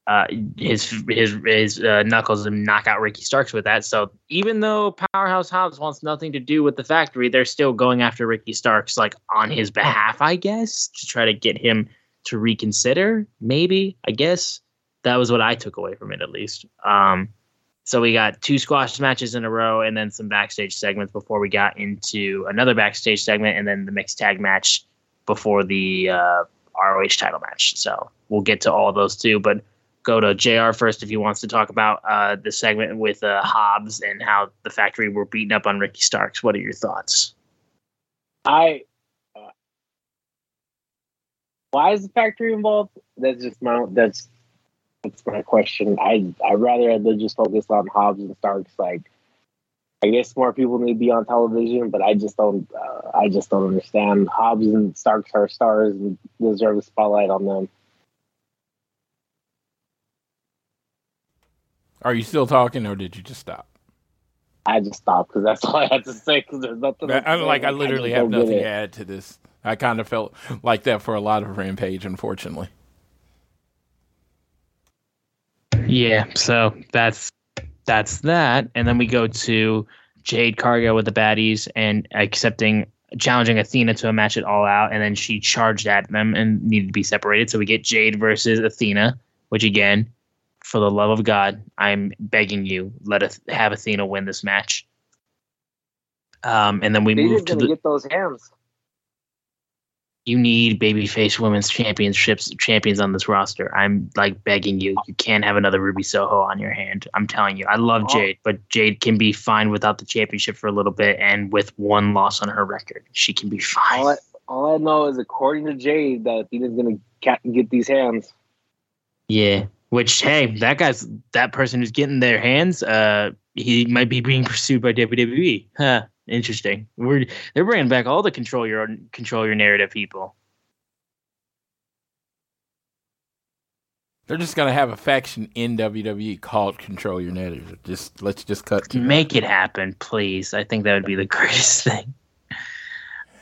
uh, his his his uh, knuckles and knock out Ricky Starks with that. So even though Powerhouse Hobbs wants nothing to do with the factory, they're still going after Ricky Starks like on his behalf, I guess, to try to get him to reconsider. Maybe I guess that was what I took away from it at least. Um, So we got two squash matches in a row and then some backstage segments before we got into another backstage segment and then the mixed tag match before the uh, ROH title match. So we'll get to all those too, but go to JR first if he wants to talk about uh, the segment with uh, Hobbs and how the factory were beating up on Ricky Starks. What are your thoughts? I uh, why is the factory involved? That's just my that's that's my question. I I rather they just focus on Hobbs and Starks. Like, I guess more people need to be on television, but I just don't. Uh, I just don't understand. Hobbs and Starks are stars and deserve a spotlight on them. Are you still talking, or did you just stop? I just stopped because that's <laughs> all I had to say. Because there's nothing. I'm like I literally I have nothing to add to this. I kind of felt like that for a lot of Rampage, unfortunately. Yeah, so that's that's that, and then we go to Jade Cargill with the baddies and accepting challenging Athena to a match at All Out, and then she charged at them and needed to be separated. So we get Jade versus Athena, which again, for the love of God, I'm begging you, let us have Athena win this match. Um, and then we move to the get those hands you need babyface women's championships champions on this roster. I'm like begging you. You can't have another Ruby Soho on your hand. I'm telling you. I love oh. Jade, but Jade can be fine without the championship for a little bit and with one loss on her record. She can be fine. All I, all I know is according to Jade that Athena's gonna get these hands. Yeah. Which hey, that guy's that person who's getting their hands, uh, he might be being pursued by WWE. Huh. Interesting. We're they're bringing back all the control your control your narrative people. They're just gonna have a faction in WWE called Control Your Narrative. Just let's just cut. To Make it happen, please. I think that would be the <laughs> greatest thing.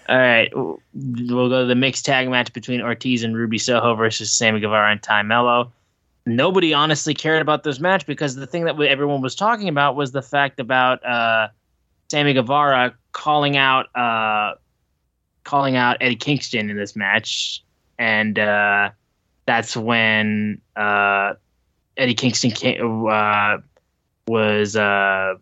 All right, we'll go to the mixed tag match between Ortiz and Ruby Soho versus Sammy Guevara and Tay Melo. Nobody honestly cared about this match because the thing that everyone was talking about was the fact about uh, Sammy Guevara calling out uh, calling out Eddie Kingston in this match, and uh, that's when uh, Eddie Kingston came, uh, was. Uh,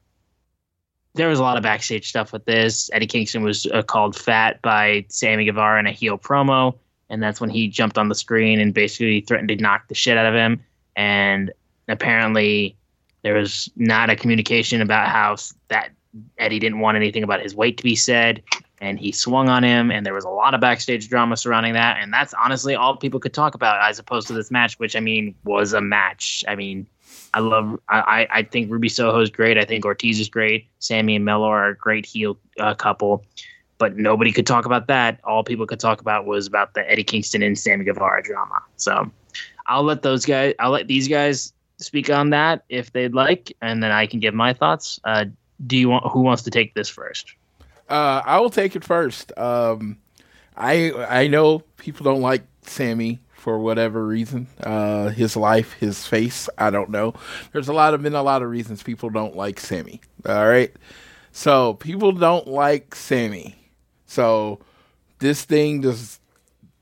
there was a lot of backstage stuff with this. Eddie Kingston was called fat by Sammy Guevara in a heel promo, and that's when he jumped on the screen and basically threatened to knock the shit out of him. And apparently, there was not a communication about how that Eddie didn't want anything about his weight to be said, and he swung on him, and there was a lot of backstage drama surrounding that, and that's honestly all people could talk about as opposed to this match, which I mean was a match. I mean, I love, I, I think Ruby Soho is great. I think Ortiz is great. Sammy and Melo are a great heel uh, couple, but nobody could talk about that. All people could talk about was about the Eddie Kingston and Sammy Guevara drama. So I'll let those guys, I'll let these guys speak on that if they'd like, and then I can give my thoughts. Uh, do you want who wants to take this first? Uh, I will take it first. Um, I I know people don't like Sammy for whatever reason. Uh, his life, his face, I don't know. There's a lot of been a lot of reasons people don't like Sammy. All right, so people don't like Sammy. So this thing does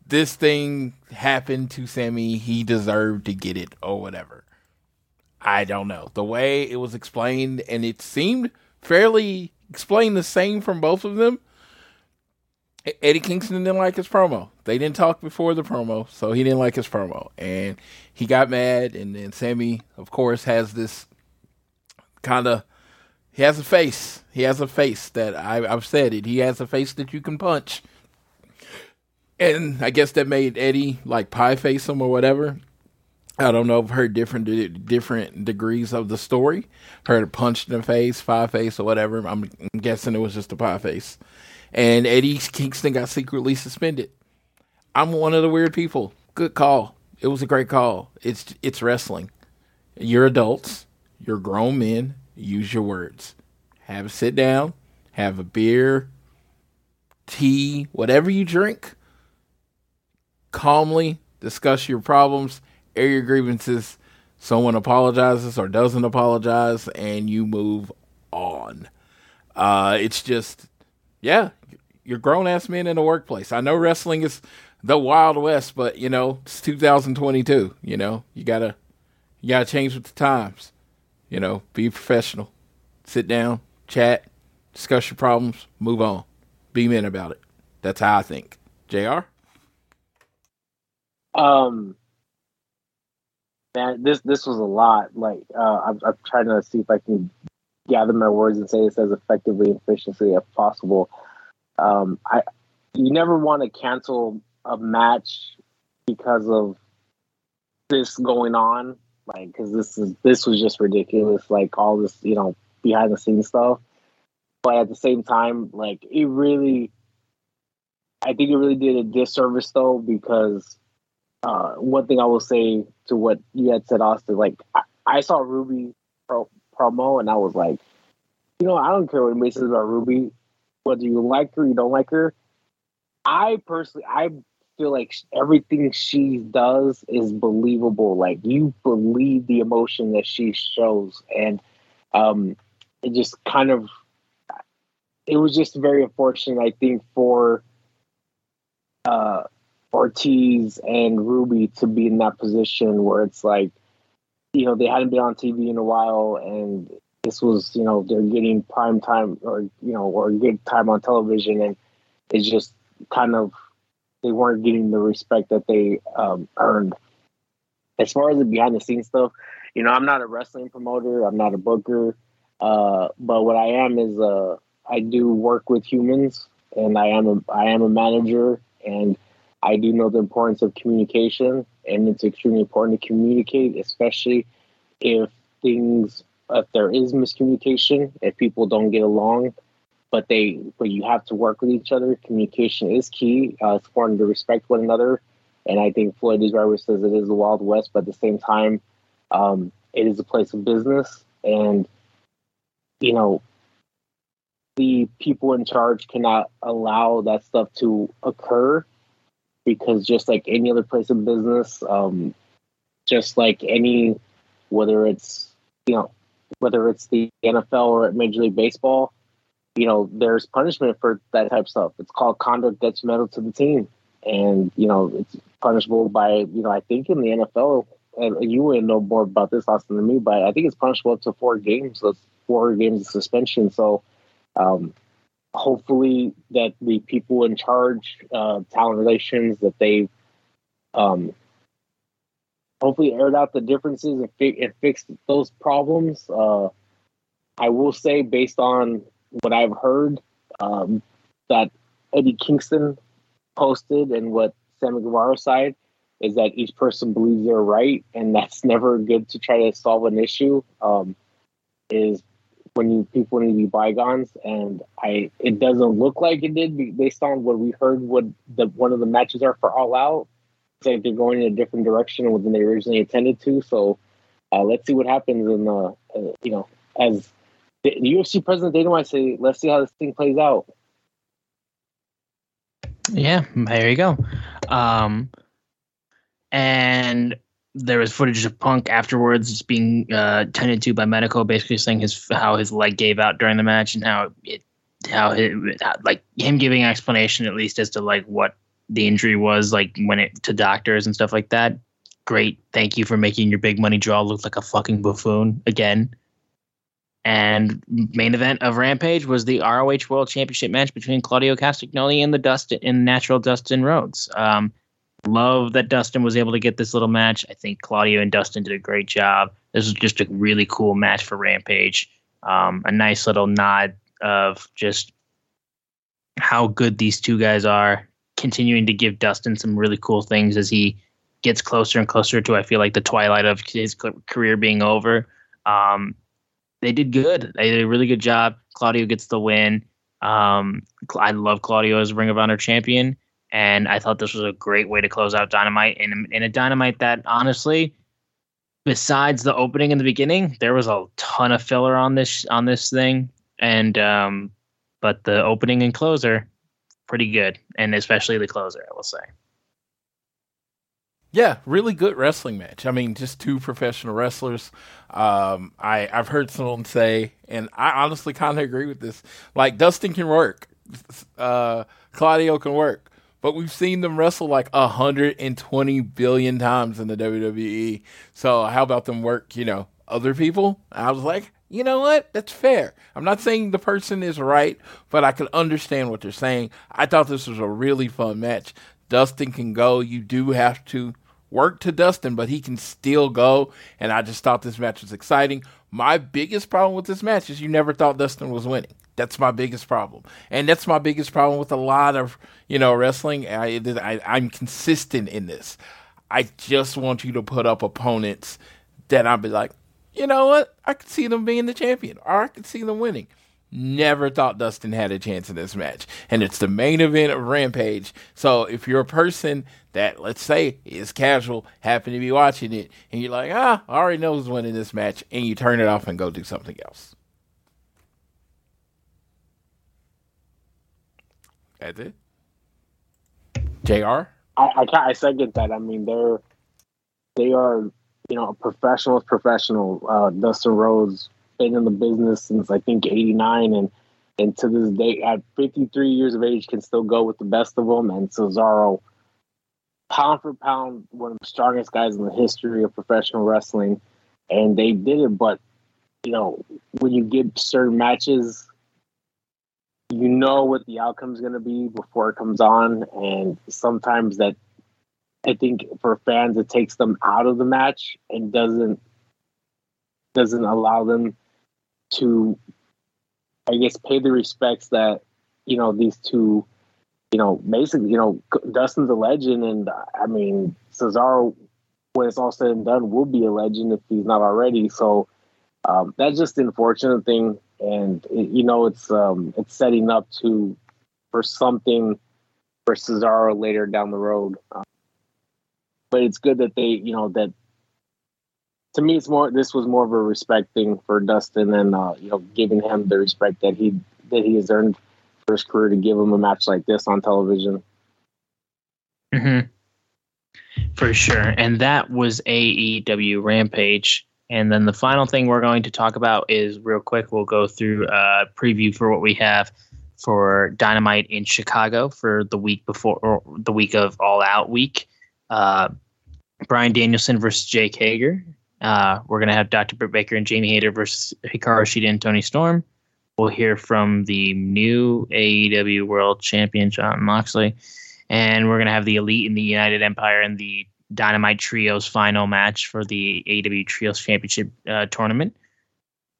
this thing happened to Sammy. He deserved to get it or whatever. I don't know the way it was explained, and it seemed fairly explained the same from both of them. Eddie Kingston didn't like his promo. They didn't talk before the promo, so he didn't like his promo, and he got mad. And then Sammy, of course, has this kind of he has a face. He has a face that I, I've said it. He has a face that you can punch, and I guess that made Eddie like pie face him or whatever. I don't know. I've heard different different degrees of the story. Heard a punch in the face, pie face, or whatever. I'm, I'm guessing it was just a pie face. And Eddie Kingston got secretly suspended. I'm one of the weird people. Good call. It was a great call. It's it's wrestling. You're adults. You're grown men. Use your words. Have a sit down. Have a beer, tea, whatever you drink. Calmly discuss your problems air your grievances, someone apologizes or doesn't apologize, and you move on. Uh, it's just, yeah, you're grown ass men in the workplace. I know wrestling is the Wild West, but you know it's 2022. You know you gotta you gotta change with the times. You know, be professional. Sit down, chat, discuss your problems, move on. Be men about it. That's how I think. Jr. Um, man, this this was a lot. Like, uh, I'm, I'm trying to see if I can gather my words and say this as effectively and efficiently as possible. Um, I you never want to cancel a match because of this going on, like because this is this was just ridiculous. Like all this, you know, behind the scenes stuff. But at the same time, like it really, I think it really did a disservice though because uh, one thing I will say to what you had said, Austin, like I, I saw Ruby pro, promo and I was like, you know, I don't care what anybody says about Ruby, whether you like her, you don't like her. I personally, I feel like everything she does is believable. Like you believe the emotion that she shows, and um, it just kind of, it was just very unfortunate. I think for uh, Ortiz and Ruby to be in that position where it's like, you know, they hadn't been on TV in a while, and this was, you know, they're getting prime time or you know, or good time on television, and it's just kind of they weren't getting the respect that they um, earned. As far as the behind the scenes stuff, you know, I'm not a wrestling promoter, I'm not a booker, uh, but what I am is uh, I do work with humans, and I am a I am a manager, and I do know the importance of communication, and it's extremely important to communicate, especially if things if there is miscommunication, if people don't get along, but they but you have to work with each other. Communication is key. Uh, it's important to respect one another, and I think Floyd Driver says it is the Wild West, but at the same time, um, it is a place of business, and you know the people in charge cannot allow that stuff to occur because just like any other place of business, um, just like any whether it's you know whether it's the NFL or Major League Baseball, you know, there's punishment for that type of stuff. It's called conduct detrimental to the team. And, you know, it's punishable by, you know, I think in the NFL, and you would know more about this, Austin, than me, but I think it's punishable up to four games. Four games of suspension. So um, hopefully that the people in charge, uh, talent relations, that they um, hopefully aired out the differences and, fi- and fixed those problems. Uh, I will say, based on what I've heard um, that Eddie Kingston posted and what Sammy Guevara side is that each person believes they're right, and that's <laughs> never good to try to solve an issue. Um, is when you people need to be bygones, and I it doesn't look like it did based on what we heard. What the one of the matches are for All Out, it's like they're going in a different direction than they originally intended to. So uh, let's see what happens. And uh, uh, you know, as the, the UFC president Dana White say, let's see how this thing plays out. Yeah, there you go. Um, and there was footage of Punk afterwards being uh, tended to by medical, basically saying his how his leg gave out during the match and how it how it, like him giving an explanation at least as to like what the injury was like when it to doctors and stuff like that. Great, thank you for making your big money draw look like a fucking buffoon again. And main event of Rampage was the ROH World Championship match between Claudio Castagnoli and the Dustin and natural Dustin Rhodes. Um, love that Dustin was able to get this little match. I think Claudio and Dustin did a great job. This was just a really cool match for Rampage. Um, a nice little nod of just how good these two guys are, continuing to give Dustin some really cool things as he gets closer and closer to I feel like the twilight of his career being over. Um, they did good. They did a really good job. Claudio gets the win. Um, I love Claudio as Ring of Honor champion, and I thought this was a great way to close out Dynamite. And in a Dynamite that honestly, besides the opening in the beginning, there was a ton of filler on this on this thing, and um, but the opening and closer, pretty good, and especially the closer, I will say. Yeah, really good wrestling match. I mean, just two professional wrestlers. Um, I I've heard someone say, and I honestly kind of agree with this. Like Dustin can work, uh, Claudio can work, but we've seen them wrestle like hundred and twenty billion times in the WWE. So how about them work? You know, other people. I was like, you know what? That's fair. I'm not saying the person is right, but I can understand what they're saying. I thought this was a really fun match. Dustin can go. You do have to work to Dustin, but he can still go. And I just thought this match was exciting. My biggest problem with this match is you never thought Dustin was winning. That's my biggest problem, and that's my biggest problem with a lot of you know wrestling. I, I I'm consistent in this. I just want you to put up opponents that I'd be like, you know what? I could see them being the champion, or I could see them winning. Never thought Dustin had a chance in this match. And it's the main event of Rampage. So if you're a person that, let's say, is casual, happen to be watching it, and you're like, ah, I already know who's winning this match, and you turn it off and go do something else. It. JR? I, I, I second that. I mean, they're, they are, you know, professionals, professional. Uh, Dustin Rhodes been in the business since I think '89, and and to this day, at 53 years of age, can still go with the best of them. And Cesaro, pound for pound, one of the strongest guys in the history of professional wrestling, and they did it. But you know, when you get certain matches, you know what the outcome is going to be before it comes on, and sometimes that I think for fans it takes them out of the match and doesn't doesn't allow them to, I guess, pay the respects that you know these two, you know, basically, you know, Dustin's a legend, and I mean Cesaro, when it's all said and done, will be a legend if he's not already. So um, that's just the unfortunate thing, and it, you know, it's um, it's setting up to for something for Cesaro later down the road. Um, but it's good that they, you know, that to me, it's more. This was more of a respect thing for Dustin, and uh, you know, giving him the respect that he that he has earned for his career to give him a match like this on television. Mm-hmm. For sure, and that was AEW Rampage. And then the final thing we're going to talk about is real quick. We'll go through a preview for what we have for Dynamite in Chicago for the week before, or the week of All Out week. Uh, Bryan Danielson versus Jake Hager. Uh, we're going to have Dr. Britt Baker and Jamie Hayter versus Hikaru Shida and Toni Storm. We'll hear from the new AEW World Champion, Jon Moxley. And we're going to have the Elite and the United Empire and the Dynamite Trios final match for the AW Trios Championship uh, tournament.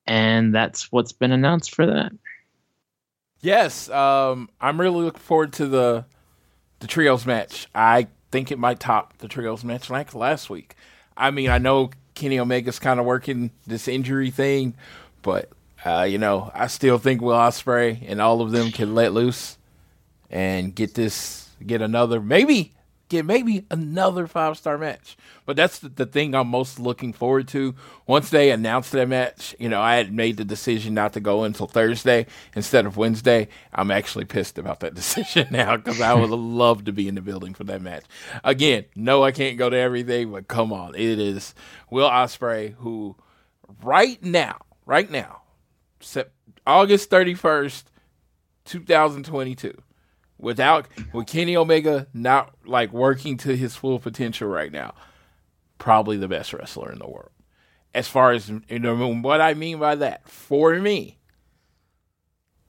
And that's what's been announced for that. Yes, um, I'm really looking forward to the the trios match. I think it might top the trios match like last week. I mean, I know Kenny Omega's kind of working this injury thing, but uh, you know, I still think Will Ospreay and all of them can let loose and get this, get another, maybe get maybe another five star match. But that's the, the, thing I'm most looking forward to. Once they announced that match, you know, I had made the decision not to go until Thursday instead of Wednesday. I'm actually pissed about that <laughs> decision now because I would <laughs> love to be in the building for that match. Again, no, I can't go to everything, but come on, it is Will Ospreay who, right now, right now, August 31st, 2022 without with Kenny Omega not like working to his full potential right now, probably the best wrestler in the world. As far as you know, what I mean by that, for me,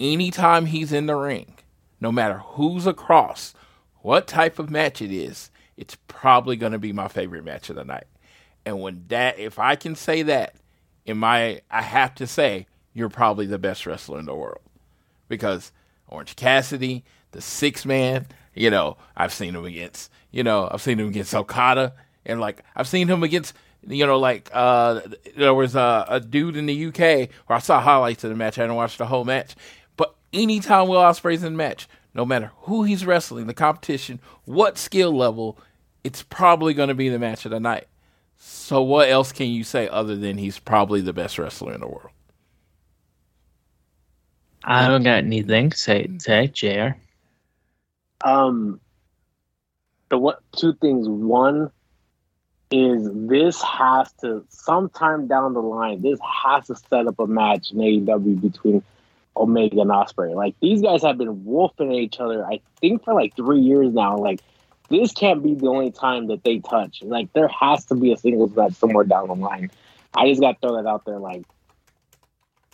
anytime he's in the ring, no matter who's across, what type of match it is, it's probably going to be my favorite match of the night. And when that, if I can say that, in my, I have to say, you're probably the best wrestler in the world because Orange Cassidy, the six man. You know, I've seen him against, you know, I've seen him against Okada, and like I've seen him against, you know, like uh, there was a, a dude in the UK where I saw highlights of the match. I didn't watch the whole match, but anytime Will Ospreay's in the match, no matter who he's wrestling, the competition, what skill level, it's probably going to be the match of the night. So what else can you say other than he's probably the best wrestler in the world? I don't got anything. Say, say, Jr. Um, the what two things. One is this has to sometime down the line. This has to set up a match in AEW between Omega and Ospreay. Like these guys have been wolfing at each other. I think for like three years now. Like this can't be the only time that they touch. Like there has to be a singles match somewhere down the line. I just got to throw that out there. Like,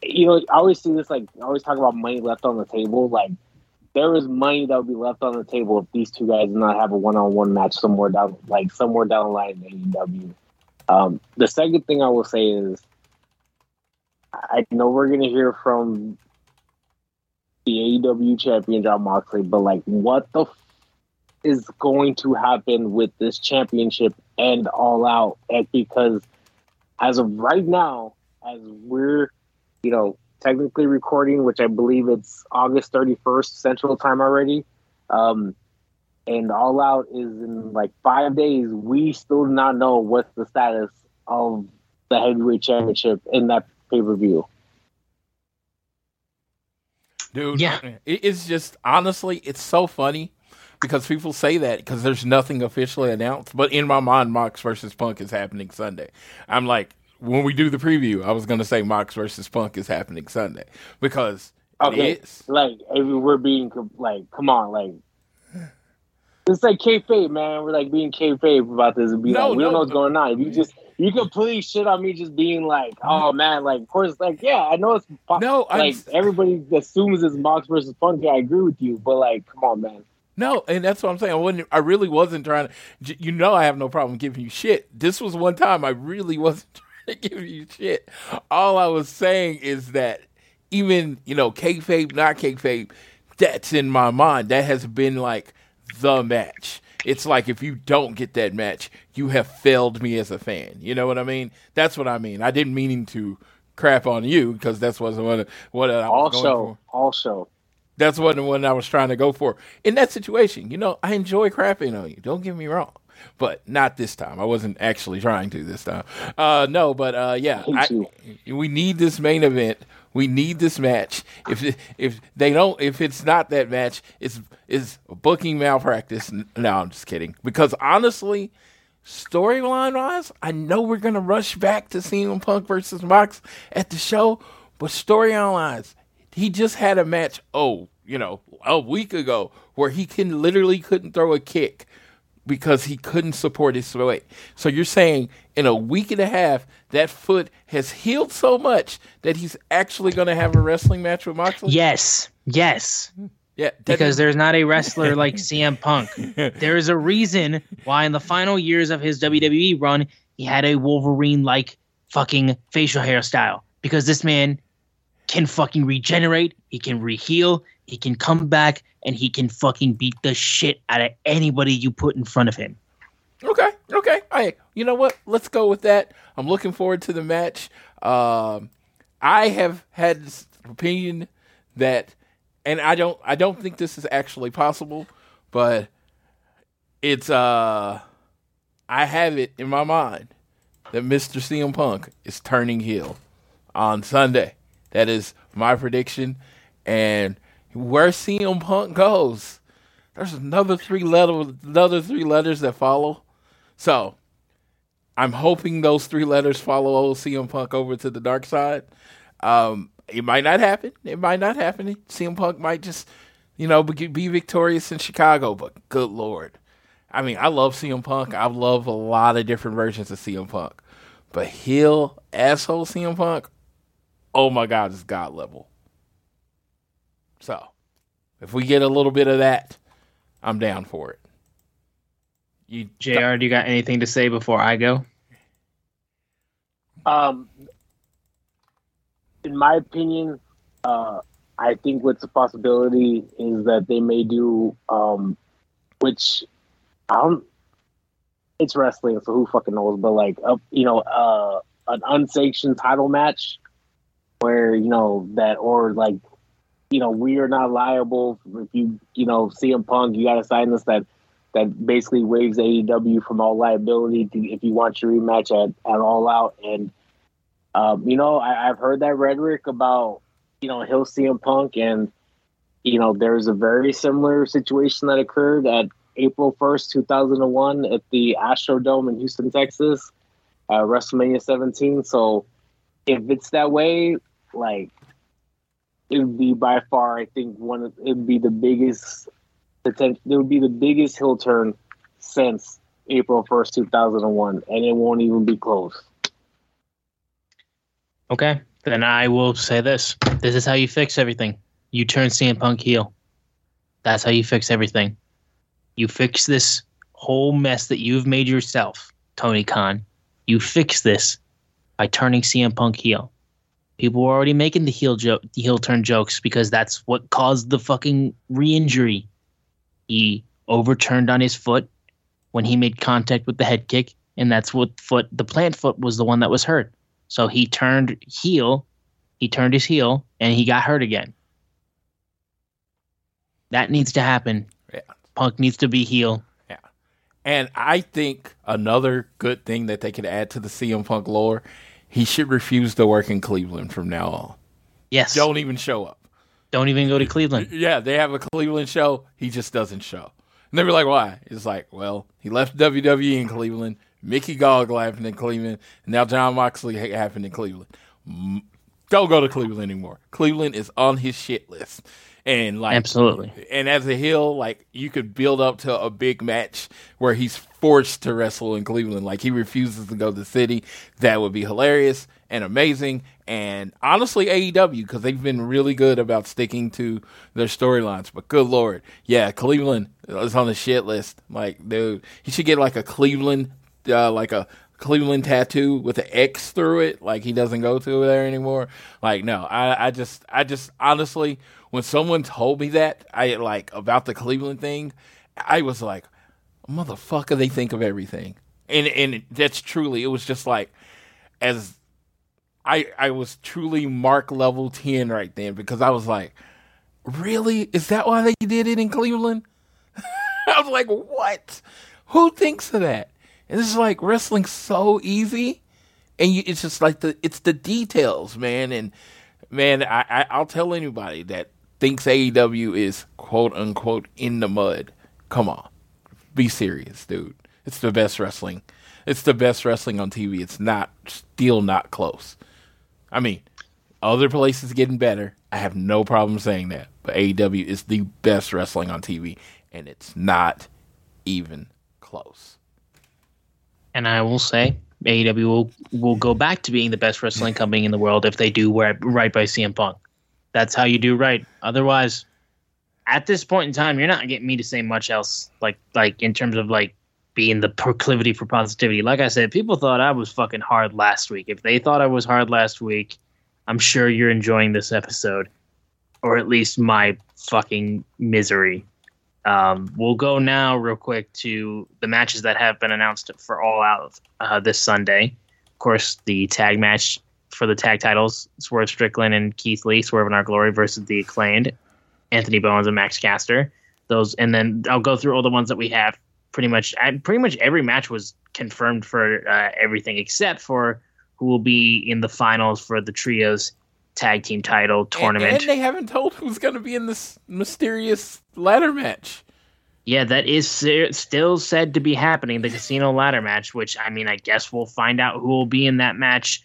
you know, I always see this. Like, I always talk about money left on the table. Like, there is money that would be left on the table if these two guys did not have a one-on-one match somewhere down, like somewhere down the line in AEW. Um, the second thing I will say is, I know we're gonna hear from the AEW champion Jon Moxley, but like, what the f- is going to happen with this championship and All Out? And because as of right now, as we're, you know, technically recording, which I believe it's August 31st Central Time already, um, and All Out is in like five days, we still do not know what's the status of the heavyweight championship in that pay per view. dude. Yeah. it's just honestly, it's so funny because people say that because there's nothing officially announced. But in my mind, Mox versus Punk is happening Sunday. I'm like, when we do the preview, I was going to say Mox versus Punk is happening Sunday because Okay. it is. Like, if we're being like, come on, like. It's like kayfabe, man. We're like being kayfabe about this and be No, like, we no, don't know what's going on. If you just, you completely shit on me just being like, oh man, like, of course, like, yeah, I know it's po- No, I'm- like everybody assumes it's Mox versus Punk. I agree with you, but like, come on, man. No, and that's what I'm saying. I wasn't. I really wasn't trying to. You know, I have no problem giving you shit. This was one time I really wasn't trying to give you shit. All I was saying is that even you know, kayfabe, not kayfabe, that's in my mind. That has been like the match. It's like if you don't get that match, you have failed me as a fan. You know what I mean? That's what I mean. I didn't mean to crap on you because that's what what what I was All going for. all show. That's what the one I was trying to go for. In that situation, you know, I enjoy crapping on you. Don't get me wrong. But not this time. I wasn't actually trying to this time. Uh no, but uh yeah, I, we need this main event. We need this match. If if they don't if it's not that match, it's is booking malpractice. No, I'm just kidding. Because honestly, storyline wise, I know we're gonna rush back to CM Punk versus Mox at the show, but storyline wise, he just had a match. Oh, you know, a week ago where he can literally couldn't throw a kick because he couldn't support his weight. So you're saying in a week and a half that foot has healed so much that he's actually going to have a wrestling match with Moxley? Yes, yes. yeah, Because there's not a wrestler <laughs> like CM Punk. There is a reason why in the final years of his WWE run, he had a Wolverine like fucking facial hairstyle. Because this man can fucking regenerate, he can reheal, he can come back, and he can fucking beat the shit out of anybody you put in front of him. Okay, okay. I you know what? Let's go with that. I'm looking forward to the match. Um, I have had this opinion that, and I don't, I don't think this is actually possible, but it's uh, I have it in my mind that Mr. CM Punk is turning heel on Sunday. That is my prediction, and where CM Punk goes, there's another three letter, another three letters that follow. So, I'm hoping those three letters follow old CM Punk over to the dark side. Um, it might not happen. It might not happen. CM Punk might just, you know, be, be victorious in Chicago. But good lord, I mean, I love CM Punk. I love a lot of different versions of CM Punk. But heel asshole CM Punk, oh my god, it's god level. So, if we get a little bit of that, I'm down for it. You JR, do you got anything to say before I go? Um, in my opinion, uh, I think what's a possibility is that they may do, um, which I don't. It's wrestling, so who fucking knows? But like, uh, you know, uh, an unsanctioned title match, where you know that, or like, you know, we are not liable if you, you know, CM Punk, you got to sign this that that basically waives AEW from all liability to, if you want your rematch at, at All Out. And, um, you know, I, I've heard that rhetoric about, you know, heel CM Punk. And, you know, there's a very similar situation that occurred at April 1st, 2001 at the Astrodome in Houston, Texas, uh, WrestleMania 17. So if it's that way, like, it would be by far, I think, one of, it would be the biggest. It would be the biggest heel turn since April first, two thousand and one, and it won't even be close. Okay, then I will say this: this is how you fix everything. You turn CM Punk heel. That's how you fix everything. You fix this whole mess that you've made yourself, Tony Khan. You fix this by turning CM Punk heel. People were already making the heel joke, the heel turn jokes because that's what caused the fucking re-injury. He overturned on his foot when he made contact with the head kick, and that's what foot the plant foot was the one that was hurt. So he turned heel, he turned his heel, and he got hurt again. That needs to happen. Yeah. Punk needs to be heel. Yeah. And I think another good thing that they could add to the CM Punk lore, he should refuse to work in Cleveland from now on. Yes. Don't even show up. Don't even go to Cleveland. Yeah, they have a Cleveland show. He just doesn't show. And they were like, why? It's like, well, he left WWE in Cleveland. Mickey Gall happened in Cleveland. And now Jon Moxley ha- happened in Cleveland. Don't go to Cleveland anymore. Cleveland is on his shit list. And like Absolutely. and as a heel, like you could build up to a big match where he's forced to wrestle in Cleveland. Like he refuses to go to the city. That would be hilarious and amazing. And honestly, AEW because they've been really good about sticking to their storylines. But good lord, yeah, Cleveland is on the shit list. Like, dude, he should get like a Cleveland, uh, like a Cleveland tattoo with an X through it. Like he doesn't go to there anymore. Like, no, I, I just, I just honestly, when someone told me that, I like about the Cleveland thing, I was like, motherfucker, they think of everything. And and that's truly, it was just like, as I I was truly mark level ten right then because I was like, really, is that why they did it in Cleveland? <laughs> I was like, what? Who thinks of that? And is like wrestling so easy, and you, it's just like the it's the details, man. And man, I, I I'll tell anybody that thinks AEW is quote unquote in the mud. Come on, be serious, dude. It's the best wrestling. It's the best wrestling on TV. It's not still not close. I mean, other places getting better. I have no problem saying that. But AEW is the best wrestling on TV, and it's not even close. And I will say, AEW will will go back to being the best wrestling company in the world if they do right, right by CM Punk. That's how you do right. Otherwise, at this point in time, you're not getting me to say much else. Like like in terms of like being the proclivity for positivity. Like I said, people thought I was fucking hard last week. If they thought I was hard last week, I'm sure you're enjoying this episode, or at least my fucking misery. Um, we'll go now, real quick, to the matches that have been announced for All Out uh, this Sunday. Of course, the tag match for the tag titles: Swerve Strickland and Keith Lee, Swerve in Our Glory versus the acclaimed Anthony Bowens and Max Caster. Those, and then I'll go through all the ones that we have. Pretty much, I- pretty much every match was confirmed for uh, everything except for who will be in the finals for the trios tag team title tournament. and they haven't told <laughs> who's going to be in this mysterious ladder match. Yeah, that is se- still said to be happening, the casino ladder match, which I mean, I guess we'll find out who will be in that match.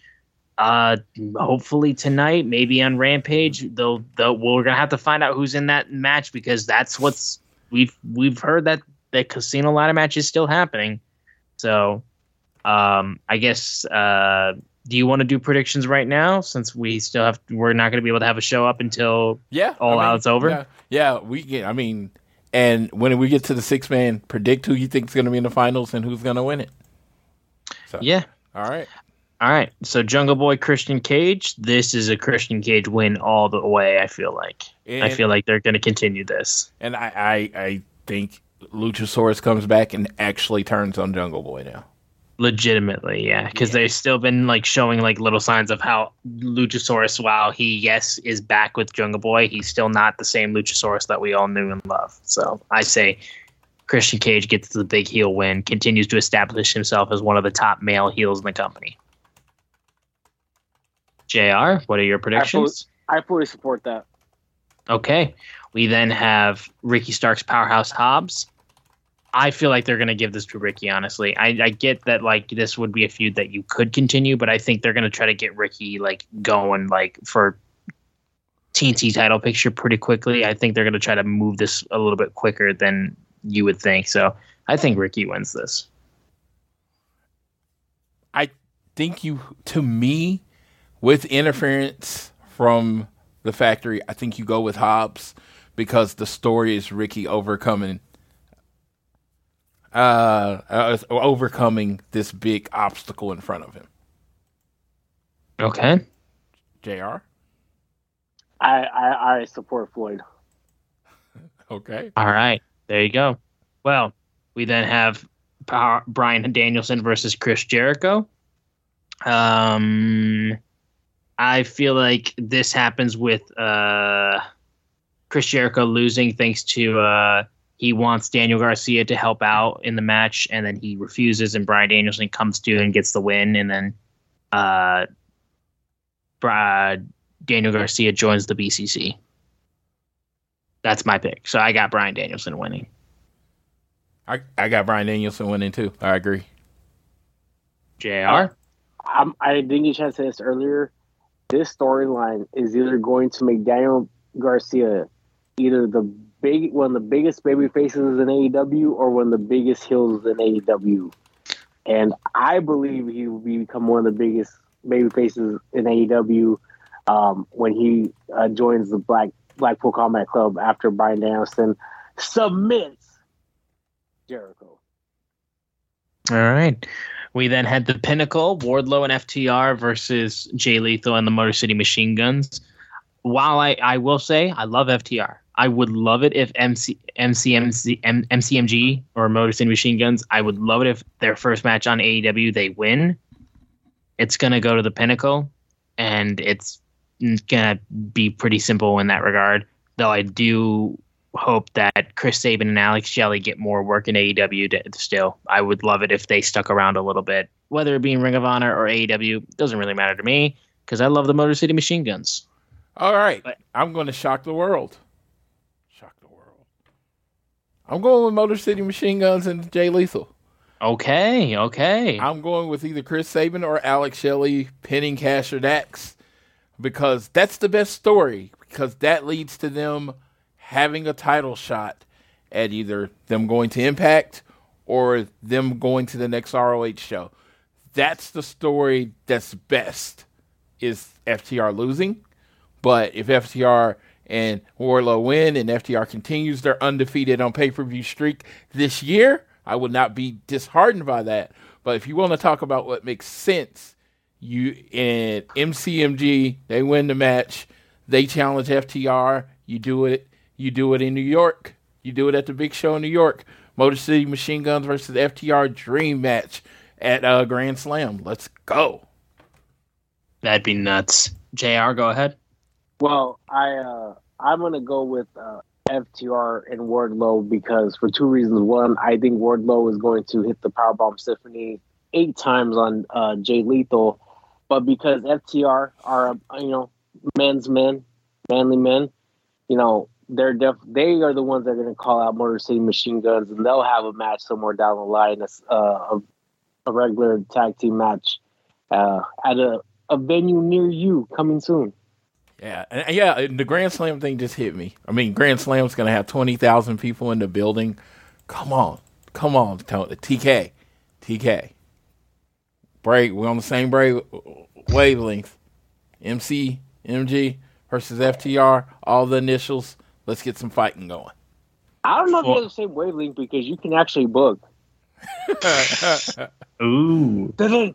Uh, hopefully tonight, maybe on Rampage. Though, though we're gonna have to find out who's in that match because that's what's we've we've heard that the casino ladder match is still happening. So, um, I guess uh, do you want to do predictions right now since we still have we're not going to be able to have a show up until Yeah, All Out's over? Yeah, yeah, we get. I mean, and when we get to the six man, predict who you think is going to be in the finals and who's going to win it. So, yeah. all right. All right, so Jungle Boy Christian Cage. This is a Christian Cage win all the way. I feel like. I feel like they're going to continue this. And I, I, I think Luchasaurus comes back and actually turns on Jungle Boy now. Legitimately, yeah, because Yeah. they've still been like showing like little signs of how Luchasaurus, while he yes is back with Jungle Boy, he's still not the same Luchasaurus that we all knew and love. So I say Christian Cage gets the big heel win, continues to establish himself as one of the top male heels in the company. Jr., what are your predictions? I fully support that. Okay. We then have Ricky Starks Powerhouse Hobbs. I feel like they're going to give this to Ricky, honestly. I, I get that, like, this would be a feud that you could continue, but I think they're going to try to get Ricky, like, going, like, for TNT title picture pretty quickly. I think they're going to try to move this a little bit quicker than you would think. So I think Ricky wins this. I think you, to me, with interference from the factory, I think you go with Hobbs because the story is Ricky overcoming uh, uh overcoming this big obstacle in front of him. Okay. JR? I, I, I support Floyd. <laughs> Okay. All right. There you go. Well, we then have Bryan Danielson versus Chris Jericho. Um, I feel like this happens with uh, Chris Jericho losing thanks to uh, he wants Daniel Garcia to help out in the match, and then he refuses, and Bryan Danielson comes to and gets the win, and then uh, Brad Daniel Garcia joins the BCC. That's my pick. So I got Bryan Danielson winning. I, I got Bryan Danielson winning too. I agree. JR? Um, I didn't get a chance to say this earlier. This storyline is either going to make Daniel Garcia either the big one of the biggest baby faces in AEW or one of the biggest heels in AEW. And I believe he will become one of the biggest baby faces in AEW um, when he uh, joins the Black Blackpool Combat Club after Bryan Danielson submits Jericho. All right. We then had the Pinnacle, Wardlow and FTR versus Jay Lethal and the Motor City Machine Guns. While I, I will say I love FTR, I would love it if MC, MCMC, M, MCMG or Motor City Machine Guns, I would love it if their first match on AEW they win. It's going to go to the Pinnacle, and it's going to be pretty simple in that regard. Though I do hope that Chris Sabin and Alex Shelley get more work in AEW to, still. I would love it if they stuck around a little bit. Whether it be in Ring of Honor or AEW, doesn't really matter to me because I love the Motor City Machine Guns. All right. But- I'm going to shock the world. Shock the world. I'm going with Motor City Machine Guns and Jay Lethal. Okay, okay. I'm going with either Chris Sabin or Alex Shelley pinning Cash or Dax because that's the best story because that leads to them having a title shot at either them going to Impact or them going to the next ROH show. That's the story that's best is FTR losing. But if FTR and Wardlow win and FTR continues their undefeated on pay per view streak this year, I would not be disheartened by that. But if you want to talk about what makes sense, you and MCMG they win the match, they challenge FTR. You do it. You do it in New York. You do it at the big show in New York. Motor City Machine Guns versus FTR Dream match at uh, Grand Slam. Let's go. That'd be nuts. JR, go ahead. Well, I uh, I'm gonna go with uh, FTR and Wardlow because for two reasons. One, I think Wardlow is going to hit the Powerbomb Symphony eight times on uh, Jay Lethal, but because FTR are you know men's men, manly men, you know they're def they are the ones that are going to call out Motor City Machine Guns, and they'll have a match somewhere down the line, uh, a, a regular tag team match uh, at a, a venue near you coming soon. Yeah, and, yeah. The Grand Slam thing just hit me. I mean, Grand Slam's going to have twenty thousand people in the building. Come on, come on, Tony. TK, TK. Break. We're on the same break wavelength. MC, MG versus FTR. All the initials. Let's get some fighting going. I don't know if Well- you have the same wavelength because you can actually book. <laughs> Ooh. All All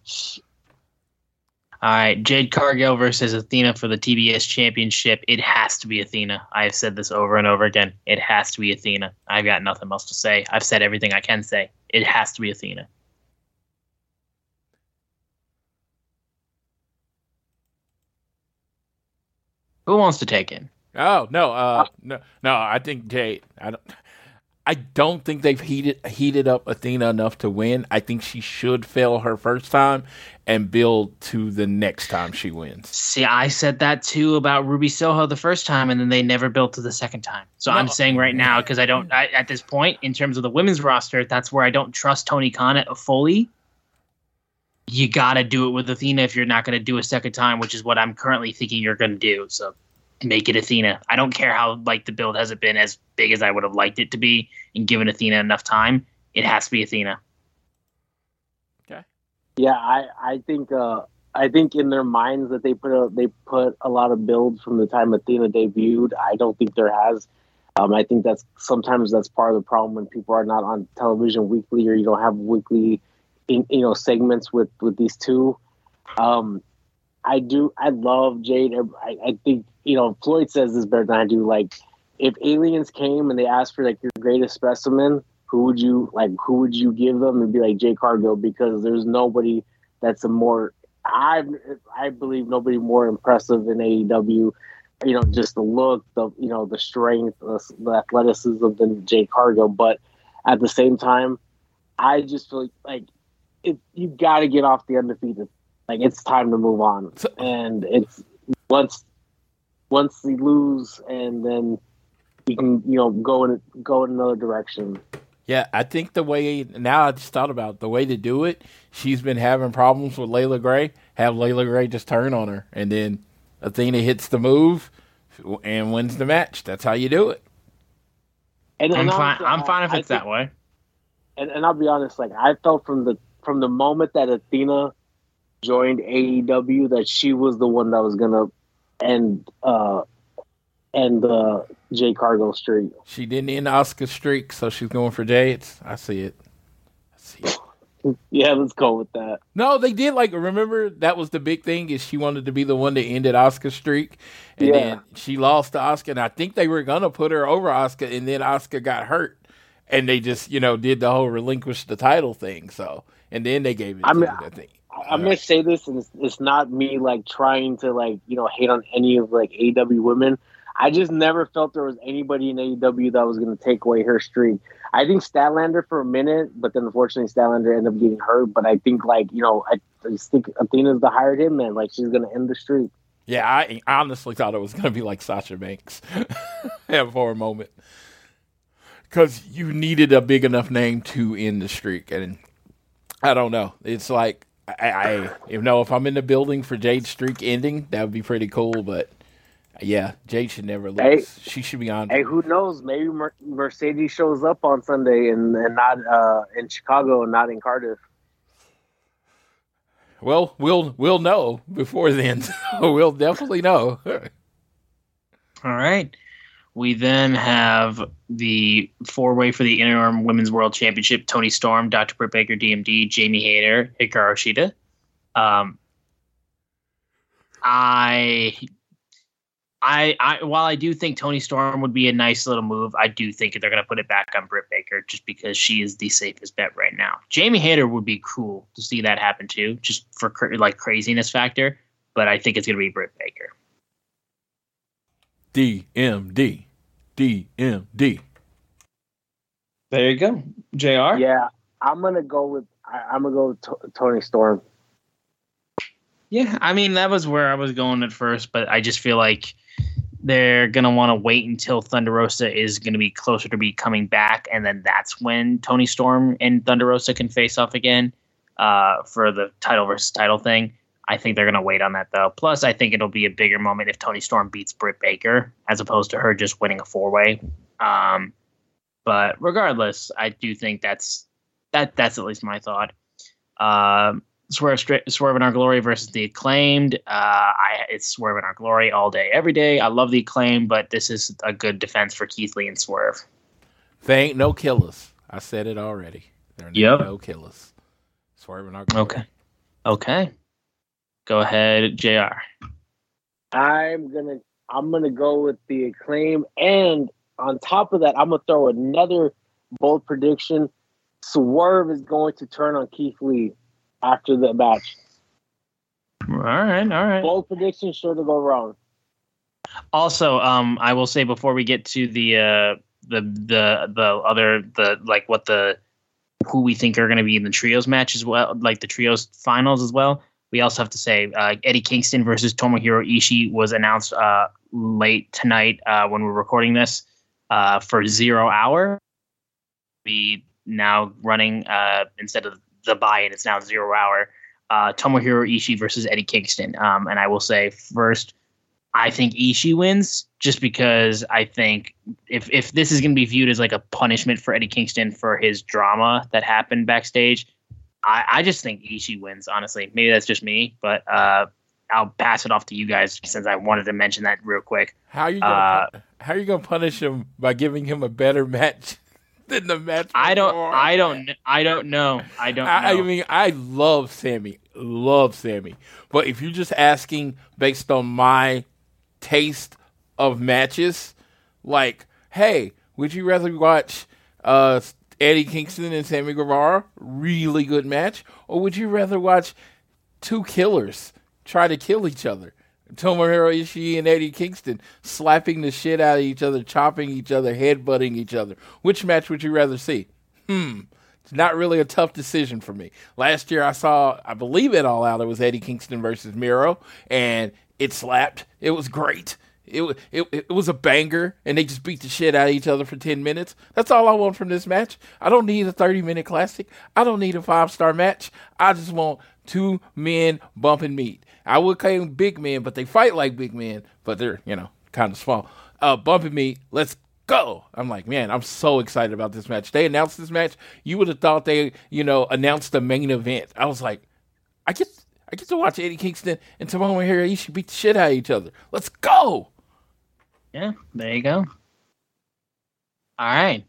right, Jade Cargill versus Athena for the TBS Championship. It has to be Athena. I have said this over and over again. It has to be Athena. I've got nothing else to say. I've said everything I can say. It has to be Athena. Who wants to take it? Oh no, uh, no, no. I think Jade. I don't. I don't think they've heated heated up Athena enough to win. I think she should fail her first time and build to the next time she wins. See, I said that too about Ruby Soho the first time, and then they never built to the second time. So I'm saying right now because I don't I, at this point in terms of the women's roster, that's where I don't trust Tony Khan at fully. You got to do it with Athena if you're not going to do a second time, which is what I'm currently thinking you're going to do. So make it Athena. I don't care how like the build hasn't been as big as I would have liked it to be, and given Athena enough time, it has to be Athena. Okay. Yeah, I I think uh, I think in their minds that they put a, they put a lot of builds from the time Athena debuted. I don't think there has. Um, I think that's sometimes that's part of the problem when people are not on television weekly or you don't have weekly, in, you know, segments with with these two. Um, I do. I love Jade. I, I think you know Floyd says this better than I do. Like, if aliens came and they asked for like your greatest specimen, who would you like? Who would you give them? And be like Jade Cargill because there's nobody that's a more I I believe nobody more impressive in AEW. You know, just the look, the you know, the strength, the, the athleticism than Jade Cargill. But at the same time, I just feel like, like it, you got to get off the undefeated. Like it's time to move on, and it's once once they lose, and then you can you know go in go in another direction. Yeah, I think the way now I just thought about the way to do it. She's been having problems with Leila Grey. Have Leila Grey just turn on her, and then Athena hits the move and wins the match. That's how you do it. And, and I'm fine. I'm fine if it's think, that way. And, and I'll be honest, like I felt from the from the moment that Athena joined AEW that she was the one that was gonna end uh end the Jay Cargo streak. She didn't end Asuka streak, so she's going for Jade's. I see it. I see it. <laughs> yeah, let's go with that. No, they did like remember that was the big thing is she wanted to be the one that ended Asuka streak, and yeah. then she lost to Asuka, and I think they were gonna put her over Asuka, and then Asuka got hurt, and they just you know did the whole relinquish the title thing. So and then they gave it. I mean, I think. I'm gonna say this, and it's, it's, not me like trying to like you know hate on any of like AW women. I just never felt there was anybody in AEW that was to take away her streak. I think Statlander for a minute, but then unfortunately Statlander ended up getting hurt. But I think like you know I, I think Athena's the hired him man. Like she's to end the streak. Yeah, I honestly thought it was to be like Sasha Banks <laughs> for a moment because you needed a big enough name to end the streak, and I don't know. It's like I, I you know if I'm in the building for Jade streak ending, that would be pretty cool, but yeah, Jade should never lose. Hey, she should be on. Hey, who knows? Maybe Mer- Mercedes shows up on Sunday and, and not uh, in Chicago and not in Cardiff. Well, we'll we'll know before then. <laughs> we'll definitely know. <laughs> All right. We then have the four way for the interim women's world championship: Toni Storm, Dr. Britt Baker, DMD, Jamie Hayter, Hikaru Shida. Um, I I, I while I do think Toni Storm would be a nice little move, I do think they're going to put it back on Britt Baker just because she is the safest bet right now. Jamie Hayter would be cool to see that happen too, just for like craziness factor. But I think it's going to be Britt Baker. DMD, DMD. There you go, Jr. Yeah, I'm gonna go with I, am gonna go with T- Toni Storm. Yeah, I mean that was where I was going at first, but I just feel like they're gonna want to wait until Thunder Rosa is gonna be closer to be coming back, and then that's when Toni Storm and Thunder Rosa can face off again uh, for the title versus title thing. I think they're gonna wait on that though. Plus, I think it'll be a bigger moment if Toni Storm beats Britt Baker as opposed to her just winning a four way. Um, but regardless, I do think that's that. That's at least my thought. Um, Swerve, Swerve in Our Glory versus the Acclaimed. Uh, I it's Swerve in Our Glory all day, every day. I love the Acclaim, but this is a good defense for Keith Lee and Swerve. They ain't no killers. I said it already. They're yep. no killers. Swerve in Our Glory. Okay. Okay. Go ahead, Jr. I'm gonna I'm gonna go with the Acclaim, and on top of that, I'm gonna throw another bold prediction. Swerve is going to turn on Keith Lee after the match. All right, all right. Bold predictions sure to go wrong. Also, um, I will say before we get to the uh, the the the other the like what the who we think are going to be in the trios match as well, like the trios finals as well. We also have to say uh, Eddie Kingston versus Tomohiro Ishii was announced uh, late tonight uh, when we're recording this uh, for zero hour. Be now running uh, instead of the buy-in. It's now zero hour. Tomohiro Ishii versus Eddie Kingston. Um, and I will say first, I think Ishii wins just because I think if if this is going to be viewed as like a punishment for Eddie Kingston for his drama that happened backstage, I, I just think Ishii wins. Honestly, maybe that's just me, but uh, I'll pass it off to you guys since I wanted to mention that real quick. How are you gonna uh, how are you gonna punish him by giving him a better match <laughs> than the match? Before? I don't. I don't. I don't know. I don't. I, I, mean, I love Sammy. Love Sammy. But if you're just asking based on my taste of matches, like, hey, would you rather watch uh, Eddie Kingston and Sammy Guevara, really good match, or would you rather watch two killers try to kill each other? Tomohiro Ishii and Eddie Kingston slapping the shit out of each other, chopping each other, headbutting each other. Which match would you rather see? Hmm. It's not really a tough decision for me. Last year I saw, I believe it all out. It was Eddie Kingston versus Miro, and it slapped. It was great. It, it, it was a banger, and they just beat the shit out of each other for 10 minutes. That's all I want from this match. I don't need a 30 minute classic. I don't need a five star match. I just want two men bumping meat. I would call them big men, but they fight like big men, but they're, you know, kind of small. Uh, bumping meat, let's go. I'm like, man, I'm so excited about this match. They announced this match. You would have thought they, you know, announced the main event. I was like, I get I get to watch Eddie Kingston and Tomohiro Ishii beat the shit out of each other. Let's go. Yeah, there you go. All right.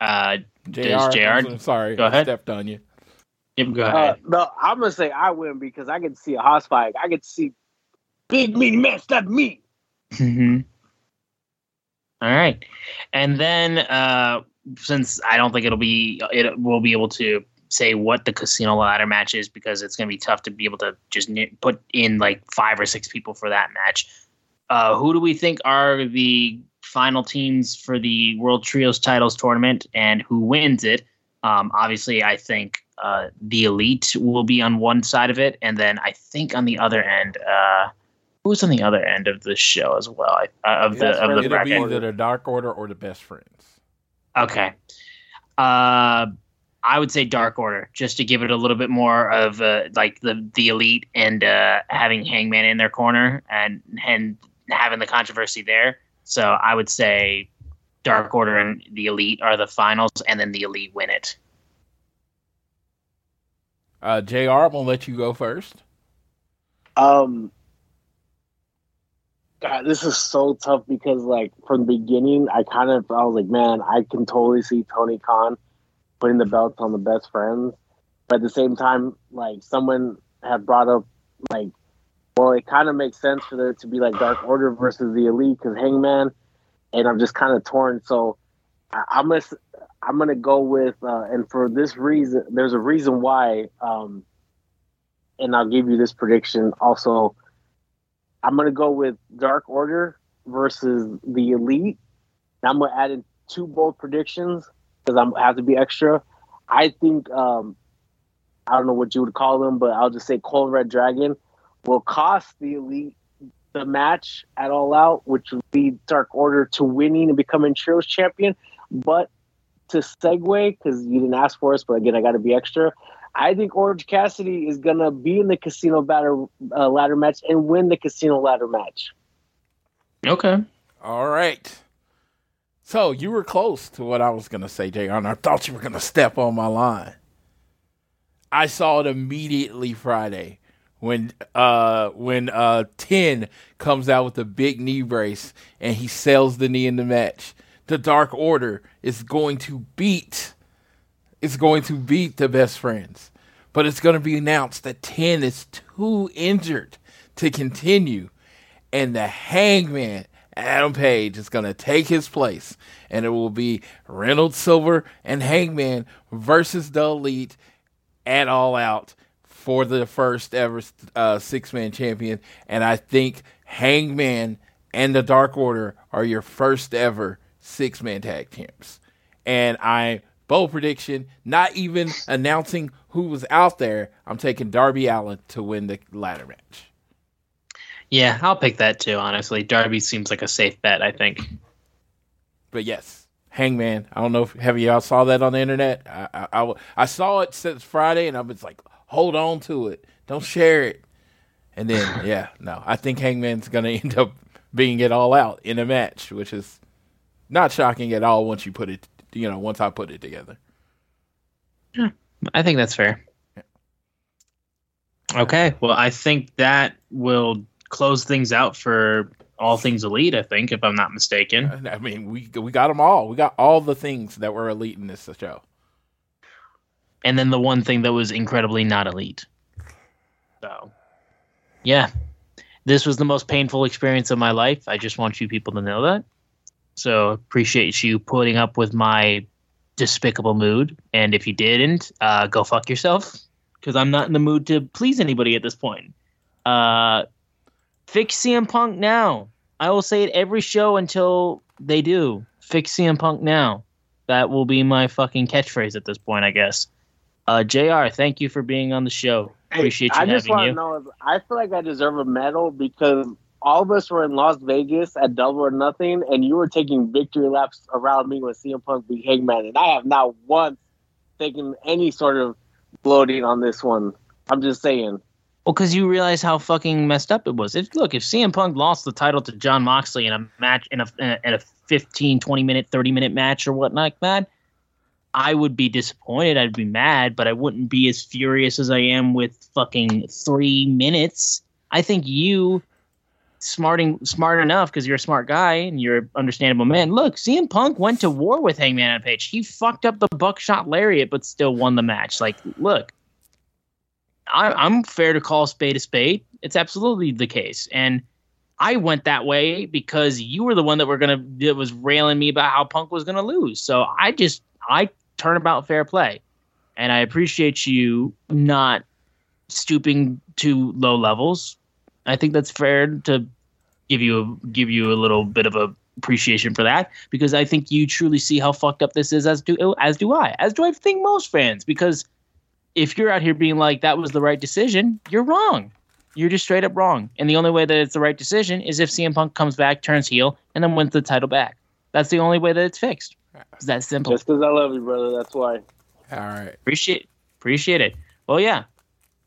Uh, JR, JR I'm sorry, go ahead. I stepped on you. Yep, go uh, ahead. Uh, no, I'm gonna say I win because I can see a house fight. I can see big meaty man stab me. Mm-hmm. All right, and then uh, since I don't think it'll be, it will be able to say what the casino ladder match is because it's going to be tough to be able to just put in like five or six people for that match. Uh, who do we think are the final teams for the World Trios Titles tournament and who wins it? Um, obviously, I think uh, the Elite will be on one side of it, and then I think on the other end, uh, who's on the other end of the show as well? Uh, of the of the it'll bracket. be either the Dark Order or the Best Friends. Okay. Uh, I would say Dark Order, just to give it a little bit more of uh, like the the elite and uh, having Hangman in their corner and and having the controversy there. So I would say Dark Order and the Elite are the finals, and then the Elite win it. Uh, Jr. I'm gonna let you go first. Um, God, this is so tough because like from the beginning, I kind of I was like, man, I can totally see Tony Khan putting the belts on the best friends, but at the same time, like someone had brought up like well, it kind of makes sense for there to be like Dark Order versus the Elite because Hangman, and I'm just kind of torn. So I, am gonna I'm gonna go with, uh, and for this reason, there's a reason why. Um, and I'll give you this prediction also. I'm gonna go with Dark Order versus the Elite. Now I'm gonna add in two bold predictions because I'm have to be extra. I think um, I don't know what you would call them, but I'll just say Cold Red Dragon will cost the elite the match at All Out, which would lead Dark Order to winning and becoming Trios champion. But to segue, because you didn't ask for us, but again, I got to be extra. I think Orange Cassidy is gonna be in the Casino ladder, uh, ladder match and win the Casino ladder match. Okay. All right. So you were close to what I was gonna say, Jay. And I thought you were gonna step on my line. I saw it immediately Friday when uh when uh Ten comes out with a big knee brace and he sells the knee in the match. The Dark Order is going to beat is going to beat the best friends. But it's going to be announced that Ten is too injured to continue and the hangman Adam Page is going to take his place and it will be Reynolds Silver and Hangman versus the Elite at All Out for the first ever uh, six man champion. And I think Hangman and the Dark Order are your first ever six man tag teams. And I bold prediction, not even announcing who was out there. I'm taking Darby Allin to win the ladder match. Yeah, I'll pick that too. Honestly, Darby seems like a safe bet. I think. But yes, Hangman. I don't know if have y'all saw that on the internet. I I, I, I saw it since Friday, and I was like, hold on to it. Don't share it. And then, <laughs> yeah, no, I think Hangman's going <laughs> to end up being it all out in a match, which is not shocking at all once you put it, you know, once I put it together. Yeah, I think that's fair. Yeah. Okay, well, I think that will close things out for all things elite. I think, if I'm not mistaken. <laughs> I mean, we we got them all. We got all the things that were elite in this show. And then the one thing that was incredibly not elite. So, yeah, this was the most painful experience of my life. I just want you people to know that. So appreciate you putting up with my despicable mood. And if you didn't, uh, go fuck yourself because I'm not in the mood to please anybody at this point. Uh, fix CM Punk now. I will say it every show until they do. Fix CM Punk now. That will be my fucking catchphrase at this point, I guess. Uh, Jr. Thank you for being on the show. Appreciate you I just having want to know. I feel like I deserve a medal because all of us were in Las Vegas at Double or Nothing, and you were taking victory laps around me with CM Punk beat Hangman, and I have not once taken any sort of bloating on this one. I'm just saying. Well, because you realize how fucking messed up it was. If look, if CM Punk lost the title to Jon Moxley in a match in a in a 15, 20 minute, 30 minute match or whatnot like that, I would be disappointed. I'd be mad, but I wouldn't be as furious as I am with fucking three minutes. I think you smarting smart enough because you're a smart guy and you're an understandable man. Look, CM Punk went to war with Hangman Adam Page. He fucked up the buckshot lariat, but still won the match. Like, look, I, I'm fair to call spade a spade. It's absolutely the case, and I went that way because you were the one that were gonna that was railing me about how Punk was gonna lose. So I just I turn about fair play, and I appreciate you not stooping to low levels. I think that's fair to give you a, give you a little bit of a appreciation for that because I think you truly see how fucked up this is as do as do I as do I think most fans. Because if you're out here being like that was the right decision you're wrong. You're just straight up wrong. And the only way that it's the right decision is if CM Punk comes back turns heel and then wins the title back. That's the only way that it's fixed it's that simple. Just because I love you, brother. That's why. All right. appreciate appreciate it. Well yeah.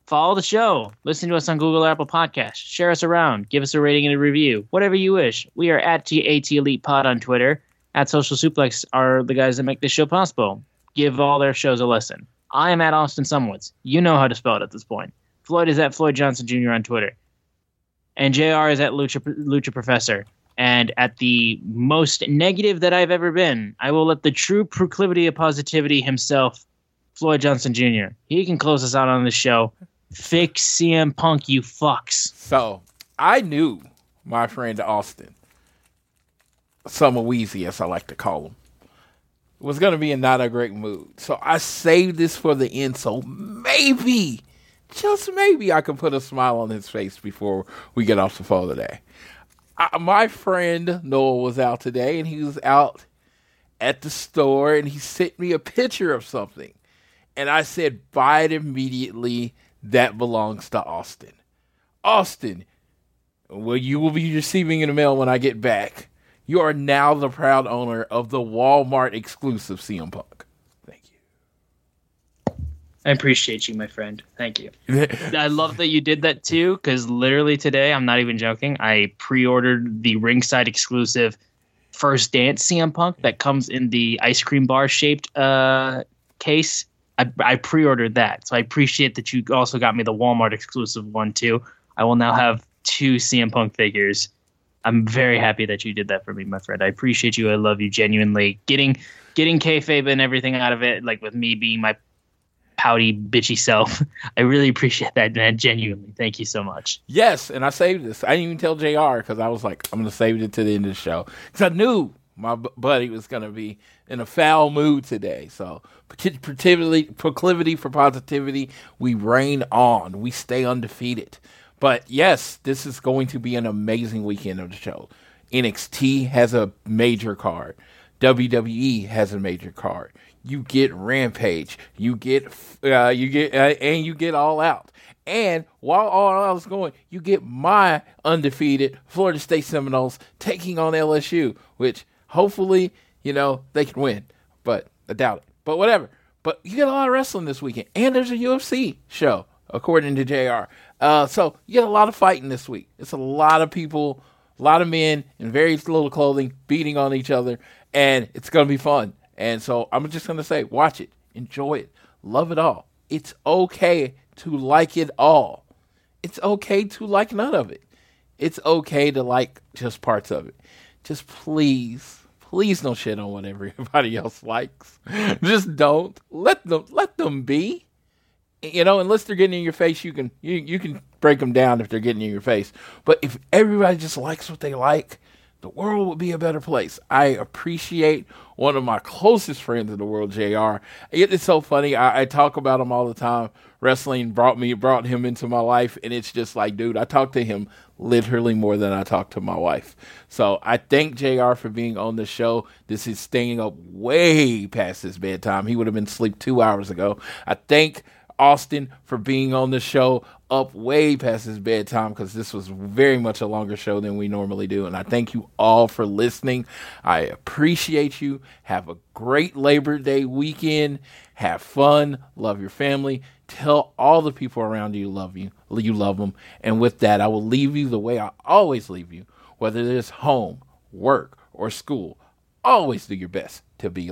Follow the show. Listen to us on google or apple Podcasts. share us around. Give us a rating and a review. Whatever you wish. We are at tat elite pod on twitter. At social suplex are the guys that make this show possible. Give all their shows a listen. I am at austin sumwoods you know how to spell it at this point. Floyd is at floyd johnson jr on twitter. And jr is at lucha, lucha professor and at the most negative that i've ever been i will let the true proclivity of positivity himself Floyd Johnson Jr. He can close us out on the show. Fix CM Punk, you fucks. So I knew my friend Austin, Summer Weezy, as I like to call him, was going to be in not a great mood. So I saved this for the end. So maybe, just maybe, I can put a smile on his face before we get off the phone today. I, my friend Noah was out today, and he was out at the store, and he sent me a picture of something. And I said, buy it immediately. That belongs to Austin. Austin, well, you will be receiving in the mail when I get back. You are now the proud owner of the Walmart exclusive CM Punk. I appreciate you, my friend. Thank you. you. <laughs> I love that you did that too, because literally today, I'm not even joking. I pre-ordered the ringside exclusive first dance CM Punk that comes in the ice cream bar shaped uh, case. I, I pre-ordered that, so I appreciate that you also got me the Walmart exclusive one too. I will now have two CM Punk figures. I'm very happy that you did that for me, my friend. I appreciate you. I love you genuinely. Getting getting kayfabe and everything out of it, like with me being my pouty bitchy self. <laughs> I really appreciate that, man. Genuinely, thank you so much. yes, and I saved this. I didn't even tell JR because I was like, I'm to save it to the end of the show. Because I knew my b- buddy was to be in a foul mood today. So, proclivity, proclivity for positivity, we reign on. We stay undefeated. But yes, this is going to be an amazing weekend of the show. NXT has a major card. WWE has a major card. You get Rampage. You get uh, you get uh, and you get All Out. And while All Out is going, you get my undefeated Florida State Seminoles taking on LSU, which hopefully you know they can win, but I doubt it. But whatever. But you get a lot of wrestling this weekend, and there's a UFC show according to Jr. Uh, so you get a lot of fighting this week. It's a lot of people, a lot of men in very little clothing beating on each other, and it's going to be fun. And so I'm just going to say, watch it, enjoy it, love it all. It's okay to like it all. it's okay to like none of it. It's okay to like just parts of it. Just please, please don't shit on what everybody <laughs> else likes. <laughs> just don't let them let them be. You know, unless they're getting in your face, you can you you can break them down if they're getting in your face. But if everybody just likes what they like, the world would be a better place. I appreciate one of my closest friends in the world, JR. it's so funny. I, I, talk about him all the time. Wrestling brought me brought him into my life, and it's just like, dude, I talk to him literally more than I talk to my wife. So I thank JR for being on the show. This is staying up way past his bedtime. He would have been asleep two hours ago. I thank Austin for being on the show up way past his bedtime because this was very much a longer show than we normally do. And I thank you all for listening. I appreciate you. Have a great Labor Day weekend. Have fun. Love your family. Tell all the people around you love you. You love them. And with that, I will leave you the way I always leave you, whether it is home, work, or school. Always do your best to be.